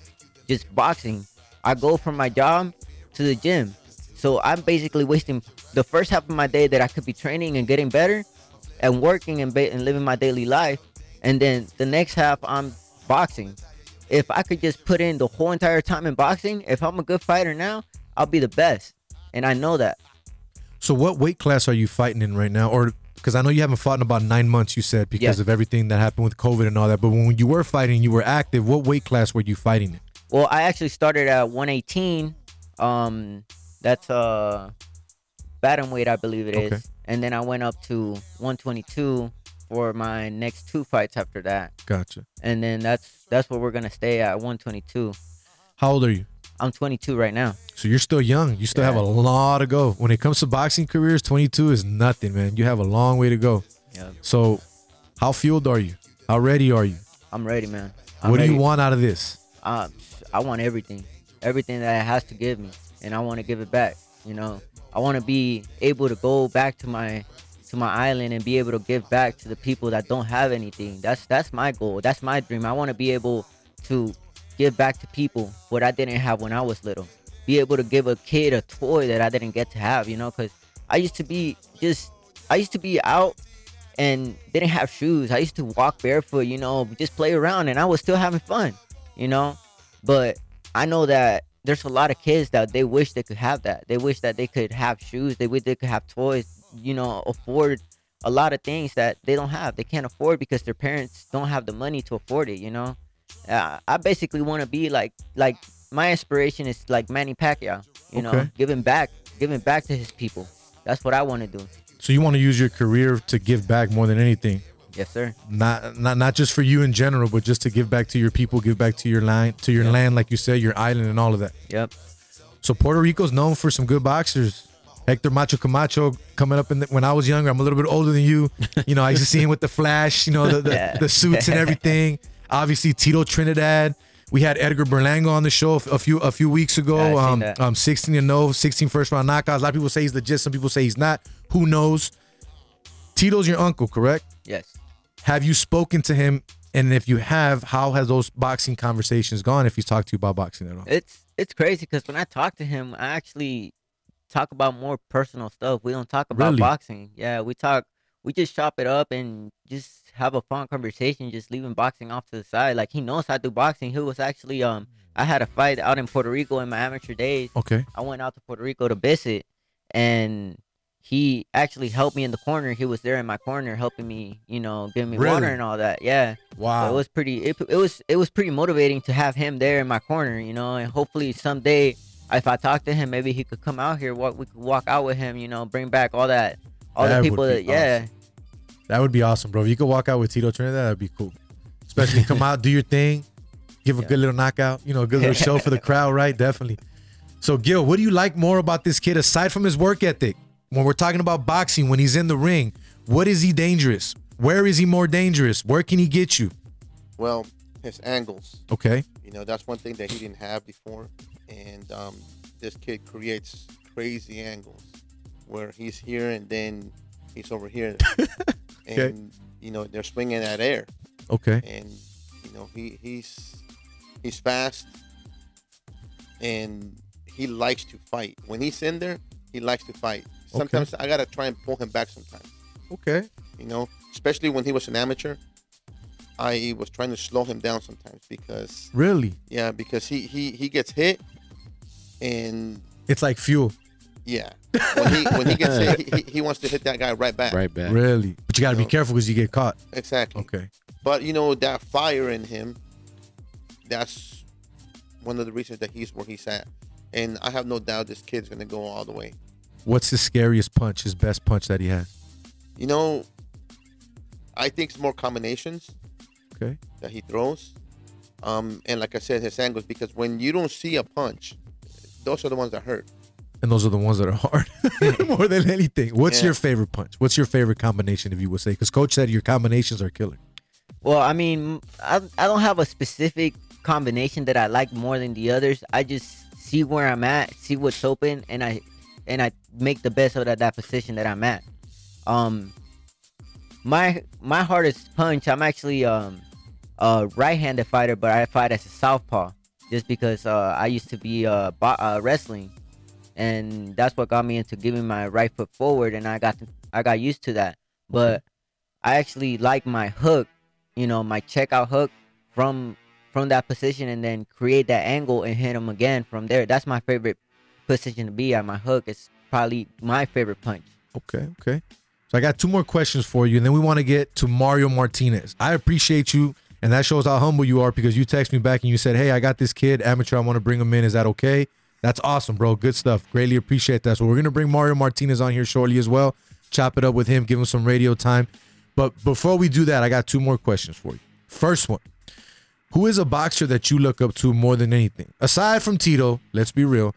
Just boxing. I go from my job to the gym. So I'm basically wasting the first half of my day that I could be training and getting better and working and, ba- and living my daily life. And then the next half I'm boxing. If I could just put in the whole entire time in boxing, if I'm a good fighter now, I'll be the best. And I know that. So what weight class are you fighting in right now? Or because I know you haven't fought in about nine months, you said because of everything that happened with COVID and all that. But when you were fighting, you were active. What weight class were you fighting in? Well, I actually started at 118. Um, that's uh, bottom weight, I believe it is. Okay. And then I went up to 122 for my next two fights after that. Gotcha. And then that's that's where we're gonna stay at 122. How old are you? I'm 22 right now. So you're still young. You still have a lot to go. When it comes to boxing careers, 22 is nothing, man. You have a long way to go. Yeah. So, how fueled are you? How ready are you? I'm ready, man. I'm what do you want out of this? Uh, I want everything, everything that it has to give me, and I want to give it back. You know, I want to be able to go back to my to my island and be able to give back to the people that don't have anything. That's that's my goal. That's my dream. I want to be able to give back to people what I didn't have when I was little. Be able to give a kid a toy that I didn't get to have. You know, because I used to be just I used to be out and didn't have shoes. I used to walk barefoot, you know, just play around and I was still having fun, you know. But I know that there's a lot of kids that they wish they could have that. They wish that they could have shoes. They wish they could have toys, you know, afford a lot of things that they don't have. They can't afford because their parents don't have the money to afford it, you know. Uh, I basically want to be like like my inspiration is like Manny Pacquiao, you know, giving back, giving back to his people. That's what I want to do. So you want to use your career to give back more than anything. Yes, sir. Not not not just for you in general, but just to give back to your people, give back to your line, to your land, like you said, your island, and all of that. Yep. So Puerto Rico's known for some good boxers. Hector Macho Camacho coming up in the, when I was younger. I'm a little bit older than you. [laughs] You know, I used to see him with the flash. You know, the the, Yeah. the suits and everything. [laughs] Obviously, Tito Trinidad. We had Edgar Berlanga on the show a few a few weeks ago. Yeah, um, um, 16 and 0, 16 first round knockouts. A lot of people say he's legit. Some people say he's not. Who knows? Tito's your uncle, correct? Yes. Have you spoken to him? And if you have, how has those boxing conversations gone? If he's talked to you about boxing at all? It's it's crazy because when I talk to him, I actually talk about more personal stuff. We don't talk about Really? boxing. Yeah, we talk. We just chop it up and just have a fun conversation. Just leaving boxing off to the side. Like he knows I do boxing. He was actually um. I had a fight out in Puerto Rico in my amateur days. Okay. I went out to Puerto Rico to visit, and he actually helped me in the corner. He was there in my corner, helping me, you know, giving me water and all that. Yeah. Wow. So it was pretty. It, it was it was pretty motivating to have him there in my corner, you know, and hopefully someday, if I talk to him, maybe he could come out here. What we could walk out with him, you know, bring back all that, all That the people be that, yeah, That would be awesome, bro. If you could walk out with Tito Trinidad, that'd be cool. Especially come out, do your thing, give a good little knockout, you know, a good little show for the [laughs] crowd, right? Definitely. So, Gil, what do you like more about this kid aside from his work ethic? When we're talking about boxing, when he's in the ring, what is he dangerous? Where is he more dangerous? Where can he get you? Well, his angles. Okay. You know, that's one thing that he didn't have before. And um, this kid creates crazy angles where he's here and then he's over here. [laughs] and, Okay. you know, they're swinging at air. Okay. And, you know, he he's he's fast and he likes to fight. When he's in there, he likes to fight. Sometimes I got to try and pull him back sometimes. Okay. You know, especially when he was an amateur, I was trying to slow him down sometimes because Really? yeah, because he he he gets hit, and It's like fuel. yeah, when he when he gets hit, he, he, he wants to hit that guy right back. Right back. Really? But you got to be No. careful because you get caught. Exactly. Okay. But you know that fire in him, that's one of the reasons that he's where he's at, and I have no doubt this kid's gonna go all the way. What's his scariest punch? His best punch that he has? You know, I think it's more combinations Okay. that he throws, um, and like I said, his angles because when you don't see a punch, those are the ones that hurt. And those are the ones that are hard [laughs] more than anything. What's Yeah. your favorite punch? What's your favorite combination, if you would say? Because coach said your combinations are killer. Well, I mean, I, I don't have a specific combination that I like more than the others. I just see where I'm at, see what's open, and I and I make the best out of that, that position that I'm at. Um, my my hardest punch, I'm actually um a right-handed fighter, but I fight as a southpaw, just because uh, I used to be uh, bo- uh wrestling, and that's what got me into giving my right foot forward, and I got to, I got used to that. But I actually like my hook, you know, my checkout hook from from that position, and then create that angle and hit him again from there. That's my favorite position to be at. My hook is probably my favorite punch. Okay, okay. So I got two more questions for you, and then we want to get to Mario Martinez. I appreciate you, and that shows how humble you are because you text me back and you said, "Hey, I got this kid, amateur. I want to bring him in. Is that okay?" That's awesome, bro. Good stuff. Greatly appreciate that. So we're gonna bring Mario Martinez on here shortly as well. Chop it up with him, give him some radio time. But before we do that, I got two more questions for you. First one. Who is a boxer that you look up to more than anything? Aside from Tito, let's be real.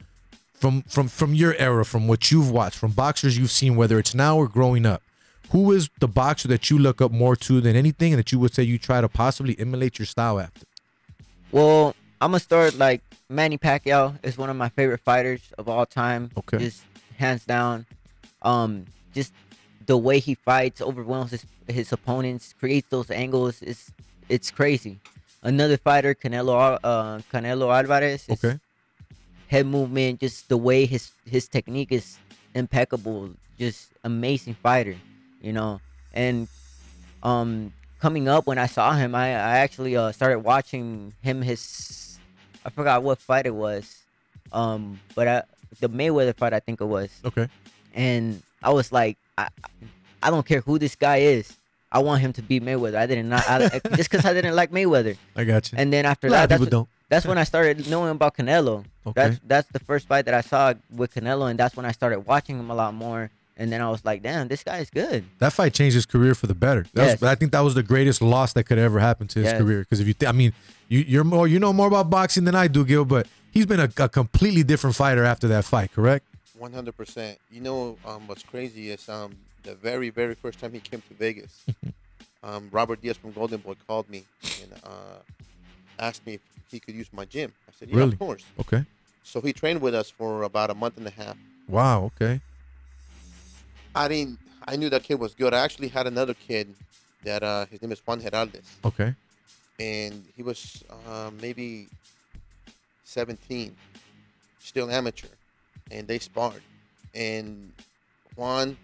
From from from your era, from what you've watched, from boxers you've seen, whether it's now or growing up, who is the boxer that you look up more to than anything, and that you would say you try to possibly emulate your style after? Well, I'm gonna start like Manny Pacquiao is one of my favorite fighters of all time. Okay. Just hands down. Um, just the way he fights, overwhelms his his opponents, creates those angles. It's it's crazy. Another fighter, Canelo uh, Canelo Alvarez. Okay. Head movement, just the way his his technique is impeccable. Just amazing fighter, you know. And um, coming up when I saw him, I, I actually uh, started watching him. His I forgot what fight it was, um, but I, the Mayweather fight I think it was. Okay. And I was like, I, I don't care who this guy is. I want him to beat Mayweather. I didn't not I, just because I didn't like Mayweather. I got you. And then after that, that's, don't. that's when I started knowing about Canelo. Okay. That's that's the first fight that I saw with Canelo, and that's when I started watching him a lot more. And then I was like, damn, this guy is good. That fight changed his career for the better. That Yes. was, I think that was the greatest loss that could ever happen to his Yes. career. Because if you, th- I mean, you, you're more, you know more about boxing than I do, Gil. But he's been a, a completely different fighter after that fight. Correct? One hundred percent. You know, um, what's crazy is um, the very, very first time he came to Vegas, [laughs] um, Robert Diaz from Golden Boy called me and uh, asked me if he could use my gym. I said, "Yeah, Really? of course." Okay. So he trained with us for about a month and a half. Wow. Okay. I didn't. I knew that kid was good. I actually had another kid that uh, his name is Juan Heraldez, Okay. and he was uh, maybe seventeen, still amateur, and they sparred, and Juan,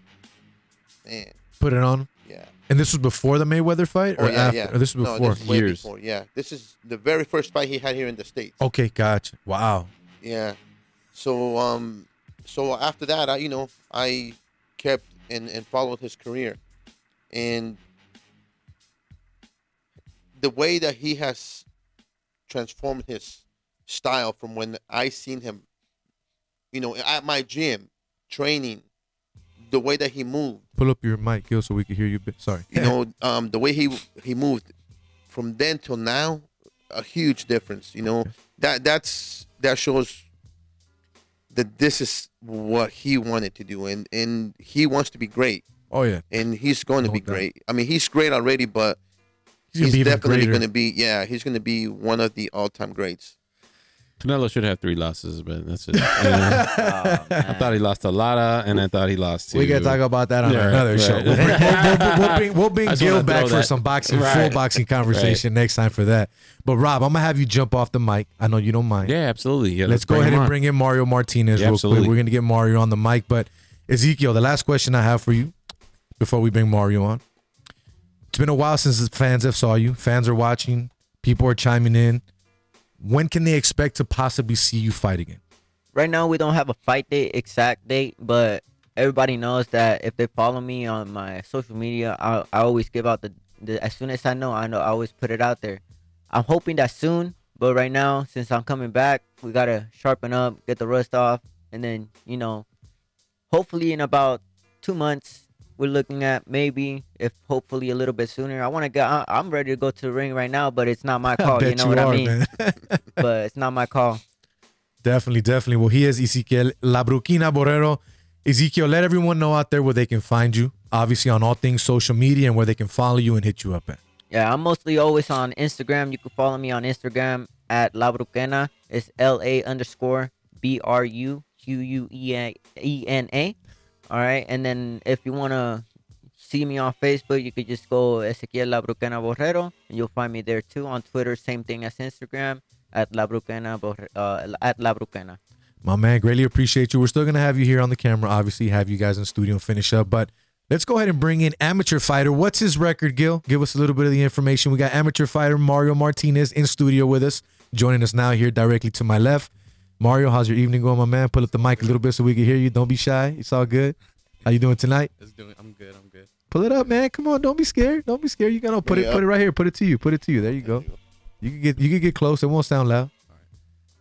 man, Put it on. yeah. And this was before the Mayweather fight, or Oh, yeah, after? yeah. Or this was No, before. way before. Yeah, this is the very first fight he had here in the states. Okay, gotcha. Wow. Yeah. So um, so after that, I you know I kept and and followed his career, and the way that he has transformed his style from when I seen him, you know, at my gym, training, the way that he moved, Pull up your mic, Gil, so we can hear you. Sorry. you know, [laughs] um, the way he he moved from then till now, a huge difference. You know, that that's that shows that this is what he wanted to do, and and he wants to be great, Oh yeah. and he's going to be great. I mean, he's great already, but He's he's definitely going to be yeah, he's going to be one of the all-time greats. Canelo should have three losses, but that's it. [laughs] Yeah. Oh, I thought he lost a lot uh, and I thought he lost two. We can talk about that on Yeah, another right. show. We'll bring, we'll, we'll- we'll bring, we'll bring [laughs] Gil back for that- some boxing, full boxing conversation next time for that. But Rob, I'm gonna have you jump off the mic. I know you don't mind. Yeah, absolutely. Yeah, let's, go ahead and bring in Mario Martinez Yeah, real absolutely. quick. We're gonna get Mario on the mic. But Ezekiel, the last question I have for you before we bring Mario on. It's been a while since the fans have saw you. Fans are watching. People are chiming in. When can they expect to possibly see you fight again? Right now, we don't have a fight date, exact date, but everybody knows that if they follow me on my social media, I, I always give out the, the as soon as I know, I know I always put it out there. I'm hoping that soon, but right now, since I'm coming back, we gotta sharpen up, get the rust off, and then you know, hopefully in about two months, we're looking at maybe if hopefully a little bit sooner. I want to get. I, I'm ready to go to the ring right now, but it's not my [laughs] call. you know you what are, I mean? [laughs] but it's not my call. Definitely, definitely. Well, he is Ezequiel La Bruquena Borrero. Ezekiel, let everyone know out there where they can find you. Obviously, on all things social media and where they can follow you and hit you up at. Yeah, I'm mostly always on Instagram. You can follow me on Instagram at La Bruquena. It's L A underscore B R U Q U E N A. All right. And then if you want to see me on Facebook, you could just go Ezequiel La Bruquena Borrero and you'll find me there too. On Twitter, same thing as Instagram at La Bruquena, uh, at La Bruquena. My man, greatly appreciate you. We're still gonna have you here on the camera, obviously, have you guys in studio and finish up. But let's go ahead and bring in amateur fighter. What's his record, Gil? Give us a little bit of the information. We got amateur fighter Mario Martinez in studio with us, joining us now here directly to my left. Mario, how's your evening going, my man? Pull up the mic a little bit so we can hear you. Don't be shy. It's all good. How you doing tonight? It's doing. I'm good. I'm good. Pull it up, man. Come on, don't be scared. Don't be scared. You gotta put Bring it, it put it right here. Put it to you. Put it to you. There you go. You can get you can get close. It won't sound loud.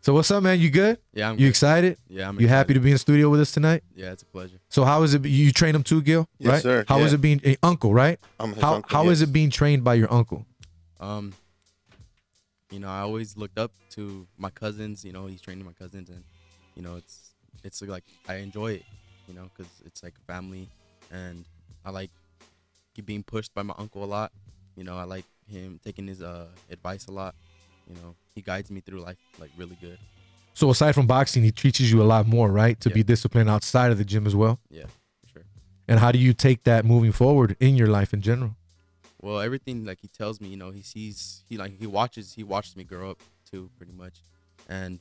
So what's up, man? You good? Yeah, I'm You good. excited? Yeah, I'm You happy to be in the studio with us tonight? Yeah, it's a pleasure. So how is it? You train him too, Gil? Yes, right? sir. How is Yeah. it being a uncle? Right? I'm his how uncle, how is yes. it being trained by your uncle? Um, you know, I always looked up to my cousins. You know, he's training my cousins, and you know, it's it's like I enjoy it. You know, because it's like family, and I like keep being pushed by my uncle a lot. You know, I like him taking his uh advice a lot. You know, he guides me through life like really good. So aside from boxing, he teaches you a lot more, right? To Yeah. be disciplined outside of the gym as well. Yeah, sure. And how do you take that moving forward in your life in general? Well, everything like he tells me, you know, he sees, he like he watches, he watched me grow up too, pretty much, and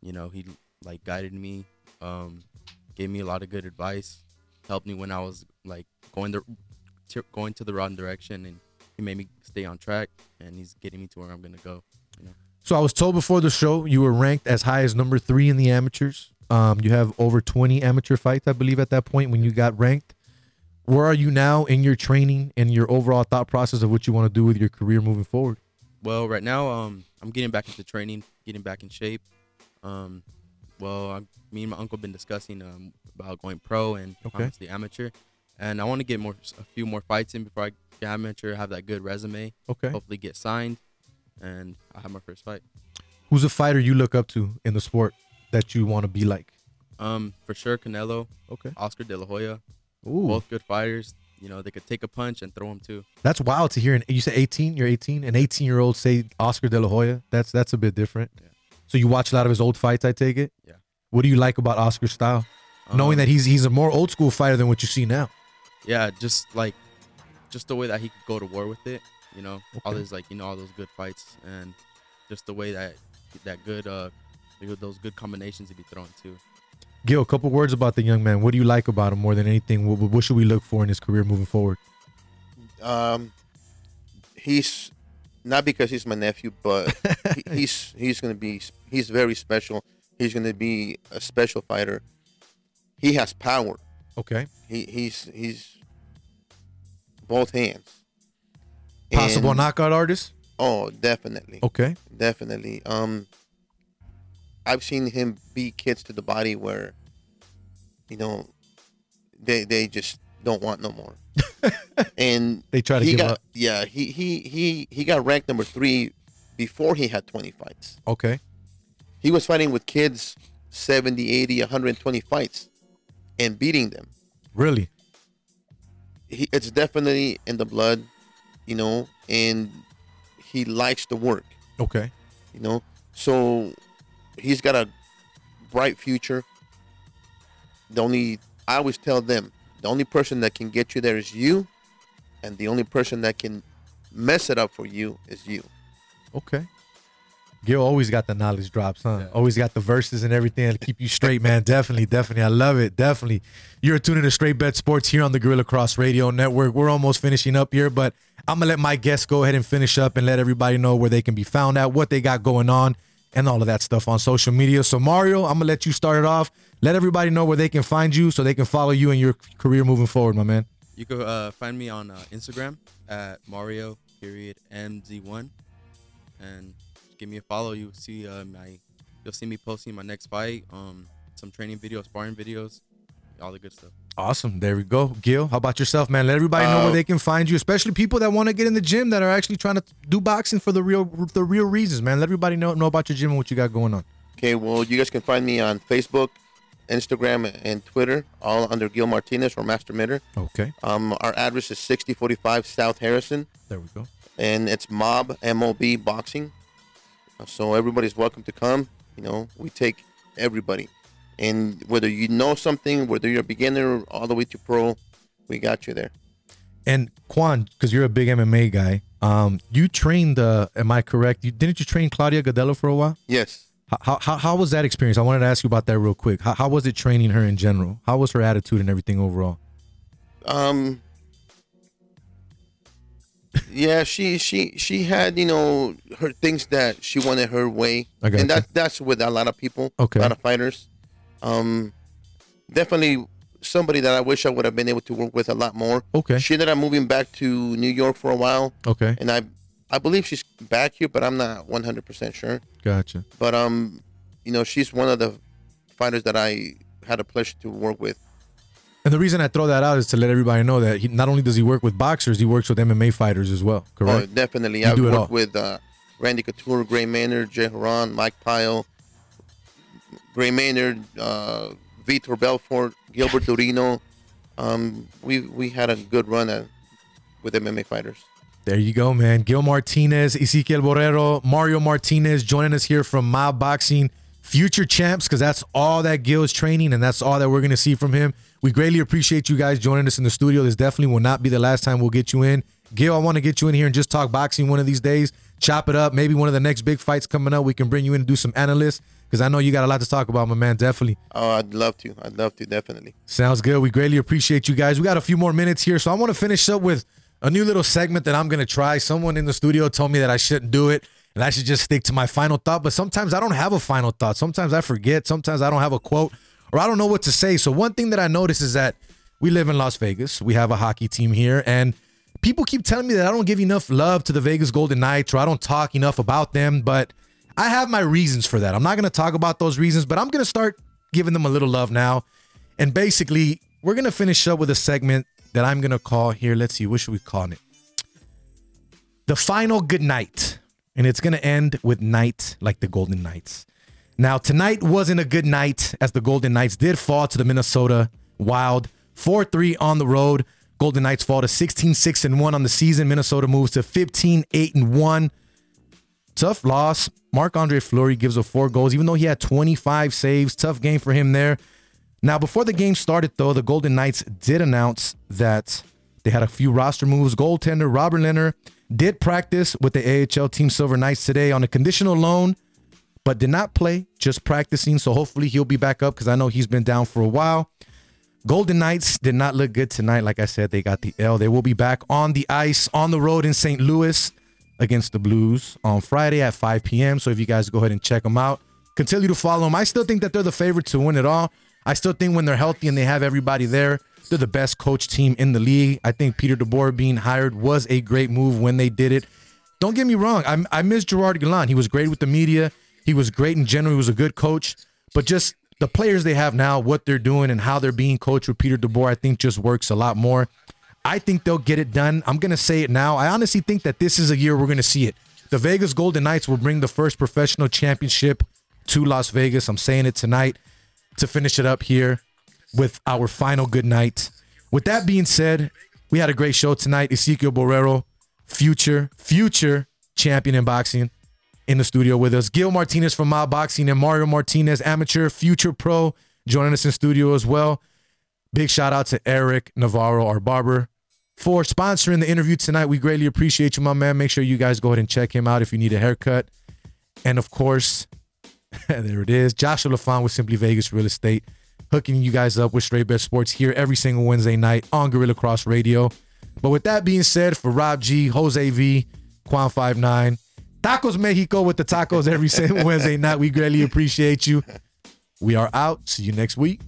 you know, he like guided me, um, gave me a lot of good advice, helped me when I was like going the going to the wrong direction, and he made me stay on track, and he's getting me to where I'm gonna go. You know, So I was told before the show you were ranked as high as number three in the amateurs. Um, you have over 20 amateur fights, I believe, at that point when you got ranked. Where are you now in your training and your overall thought process of what you want to do with your career moving forward? Well, right now, um, I'm getting back into training, getting back in shape. Um, well, i me and my uncle been discussing um, about going pro and Okay. obviously amateur, and I want to get more, a few more fights in before I get amateur, have that good resume. Okay. Hopefully, get signed, and I have my first fight. Who's a fighter you look up to in the sport that you want to be like? Um, for sure, Canelo. Okay. Oscar De La Hoya. Ooh. Both good fighters. You know, they could take a punch and throw them too. That's wild to hear. And you say 18, you're 18, an 18 year old say Oscar De La Hoya. That's that's a bit different. So you watch a lot of his old fights, I take it. Yeah. What do you like about Oscar's style? Knowing Um, that he's he's a more old school fighter than what you see now. yeah, just like just the way that he could go to war with it, you know, all Okay. his like you know all those good fights and just the way that that good uh those good combinations to be thrown too. Gil, a couple words about the young man. What do you like about him more than anything? What, what should we look for in his career moving forward? Um, he's not because he's my nephew, but [laughs] he, he's he's gonna be he's very special. He's gonna be a special fighter. He has power. Okay. He he's he's both hands. Possible And- knockout artist? Oh, definitely. Okay. Definitely. Um, I've seen him beat kids to the body where, you know, they they just don't want no more. [laughs] and They try to he give got, up. Yeah, he he he he got ranked number three before he had 20 fights. Okay. He was fighting with kids 70, 80, 120 fights and beating them. Really? He, it's definitely in the blood, you know, and he likes to work. Okay. you know so he's got a bright future the only i always tell them the only person that can get you there is you and the only person that can mess it up for you is you Okay. Gil always got the knowledge drops, huh? Always got the verses and everything to keep you straight, man. definitely, definitely. I love it. Definitely. You're tuning to Straight Bet Sports here on the Guerilla Cross Radio Network. We're almost finishing up here, but I'm gonna let my guests go ahead and finish up and let everybody know where they can be found at, what they got going on, and all of that stuff on social media. So Mario, I'm gonna let you start it off. Let everybody know where they can find you so they can follow you and your career moving forward, my man. You can uh, find me on uh, Instagram at Mario period MZ1, and give me a follow. You see uh, my, you'll see me posting my next fight, um, some training videos, sparring videos, all the good stuff. Awesome. There we go. Gil, how about yourself, man? Let everybody know Uh, where they can find you, especially people that want to get in the gym that are actually trying to do boxing for the real the real reasons, man. Let everybody know know about your gym and what you got going on. Okay, well, you guys can find me on Facebook, Instagram, and Twitter, all under Gil Martinez or Master Mitter. Okay. Um, our address is 6045 South Harrison, There we go. and it's Mob M-O-B Boxing. So everybody's welcome to come. You know, we take everybody, and whether you know something, whether you're a beginner all the way to pro, we got you there. And Quan, because you're a big MMA guy, um, you trained the. Am I correct? You didn't you train Claudia Gadelha for a while? Yes. How, how, how was that experience? I wanted to ask you about that real quick. How, how was it training her in general? How was her attitude and everything overall? Um. Yeah, she she she had you know her things that she wanted her way, and that that's with a lot of people, Okay. a lot of fighters. Um, definitely somebody that I wish I would have been able to work with a lot more. Okay. She ended up moving back to New York for a while. Okay. And I I believe she's back here, but I'm not 100 percent sure. Gotcha. But um, you know, she's one of the fighters that I had a pleasure to work with. And the reason I throw that out is to let everybody know that he, not only does he work with boxers, he works with MMA fighters as well. Oh, Correct. definitely. You I've do it all. with uh, Randy Couture, Gray Maynard, Jay Hieron, Mike Pyle, Gray Maynard, uh, Vitor Belfort, Gilbert Dorino. Um, we we had a good run at, with MMA fighters. There you go, man. Gil Martinez, Ezequiel Borrero, Mario Martinez joining us here from Mob Boxing, future champs, because that's all that Gil is training, and that's all that we're going to see from him. We greatly appreciate you guys joining us in the studio. This definitely will not be the last time we'll get you in. Gil, I want to get you in here and just talk boxing one of these days. Chop it up. Maybe one of the next big fights coming up, we can bring you in and do some analysts, because I know you got a lot to talk about, my man. Definitely. Oh, I'd love to. I'd love to. Definitely. Sounds good. We greatly appreciate you guys. We got a few more minutes here, so I want to finish up with a new little segment that I'm going to try. Someone in the studio told me that I shouldn't do it and I should just stick to my final thought, but sometimes I don't have a final thought. Sometimes I forget. Sometimes I don't have a quote or I don't know what to say. So one thing that I notice is that we live in Las Vegas. We have a hockey team here and people keep telling me that I don't give enough love to the Vegas Golden Knights or I don't talk enough about them, but I have my reasons for that. I'm not going to talk about those reasons, but I'm going to start giving them a little love now. And basically, we're going to finish up with a segment that I'm going to call here. Let's see, what should we call it? The final good night. And it's going to end with night like the Golden Knights. Now, tonight wasn't a good night as the Golden Knights did fall to the Minnesota Wild 4 3 on the road. Golden Knights fall to 16 6 and 1 on the season. Minnesota moves to 15 8 and 1. Tough loss. Marc Andre Fleury gives up four goals, even though he had 25 saves. Tough game for him there. Now, before the game started, though, the Golden Knights did announce that they had a few roster moves. Goaltender Robin Lehner did practice with the AHL Team Silver Knights today on a conditional loan, but did not play, just practicing. So hopefully he'll be back up because I know he's been down for a while. Golden Knights did not look good tonight. Like I said, they got the L. They will be back on the ice on the road in St. Louis against the Blues on Friday at 5 p.m. So if you guys go ahead and check them out, continue to follow them. I still think that they're the favorite to win it all. I still think when they're healthy and they have everybody there, they're the best coach team in the league. I think Peter DeBoer being hired was a great move when they did it. Don't get me wrong. I, I miss Gerard Gallant. He was great with the media. He was great in general. He was a good coach. But just the players they have now, what they're doing, and how they're being coached with Peter DeBoer, I think just works a lot more. I think they'll get it done. I'm going to say it now. I honestly think that this is a year we're going to see it. The Vegas Golden Knights will bring the first professional championship to Las Vegas. I'm saying it tonight to finish it up here with our final good night. With that being said, we had a great show tonight. Ezekiel Borrero, future, future champion in boxing, in the studio with us. Gil Martinez from Mob Boxing and Mario Martinez, amateur, future pro, joining us in studio as well. Big shout out to Erik Navarro, our barber, for sponsoring the interview tonight. We greatly appreciate you, my man. Make sure you guys go ahead and check him out if you need a haircut. And of course, [laughs] there it is. Joshua Lafond with Simply Vegas Real Estate, hooking you guys up with Straight Bet Sports here every single Wednesday night on Guerilla Cross Radio. But with that being said, for Rob G, Jose V, Quan 59, Tacos Mexico with the tacos every single Wednesday night. We greatly appreciate you. We are out. See you next week.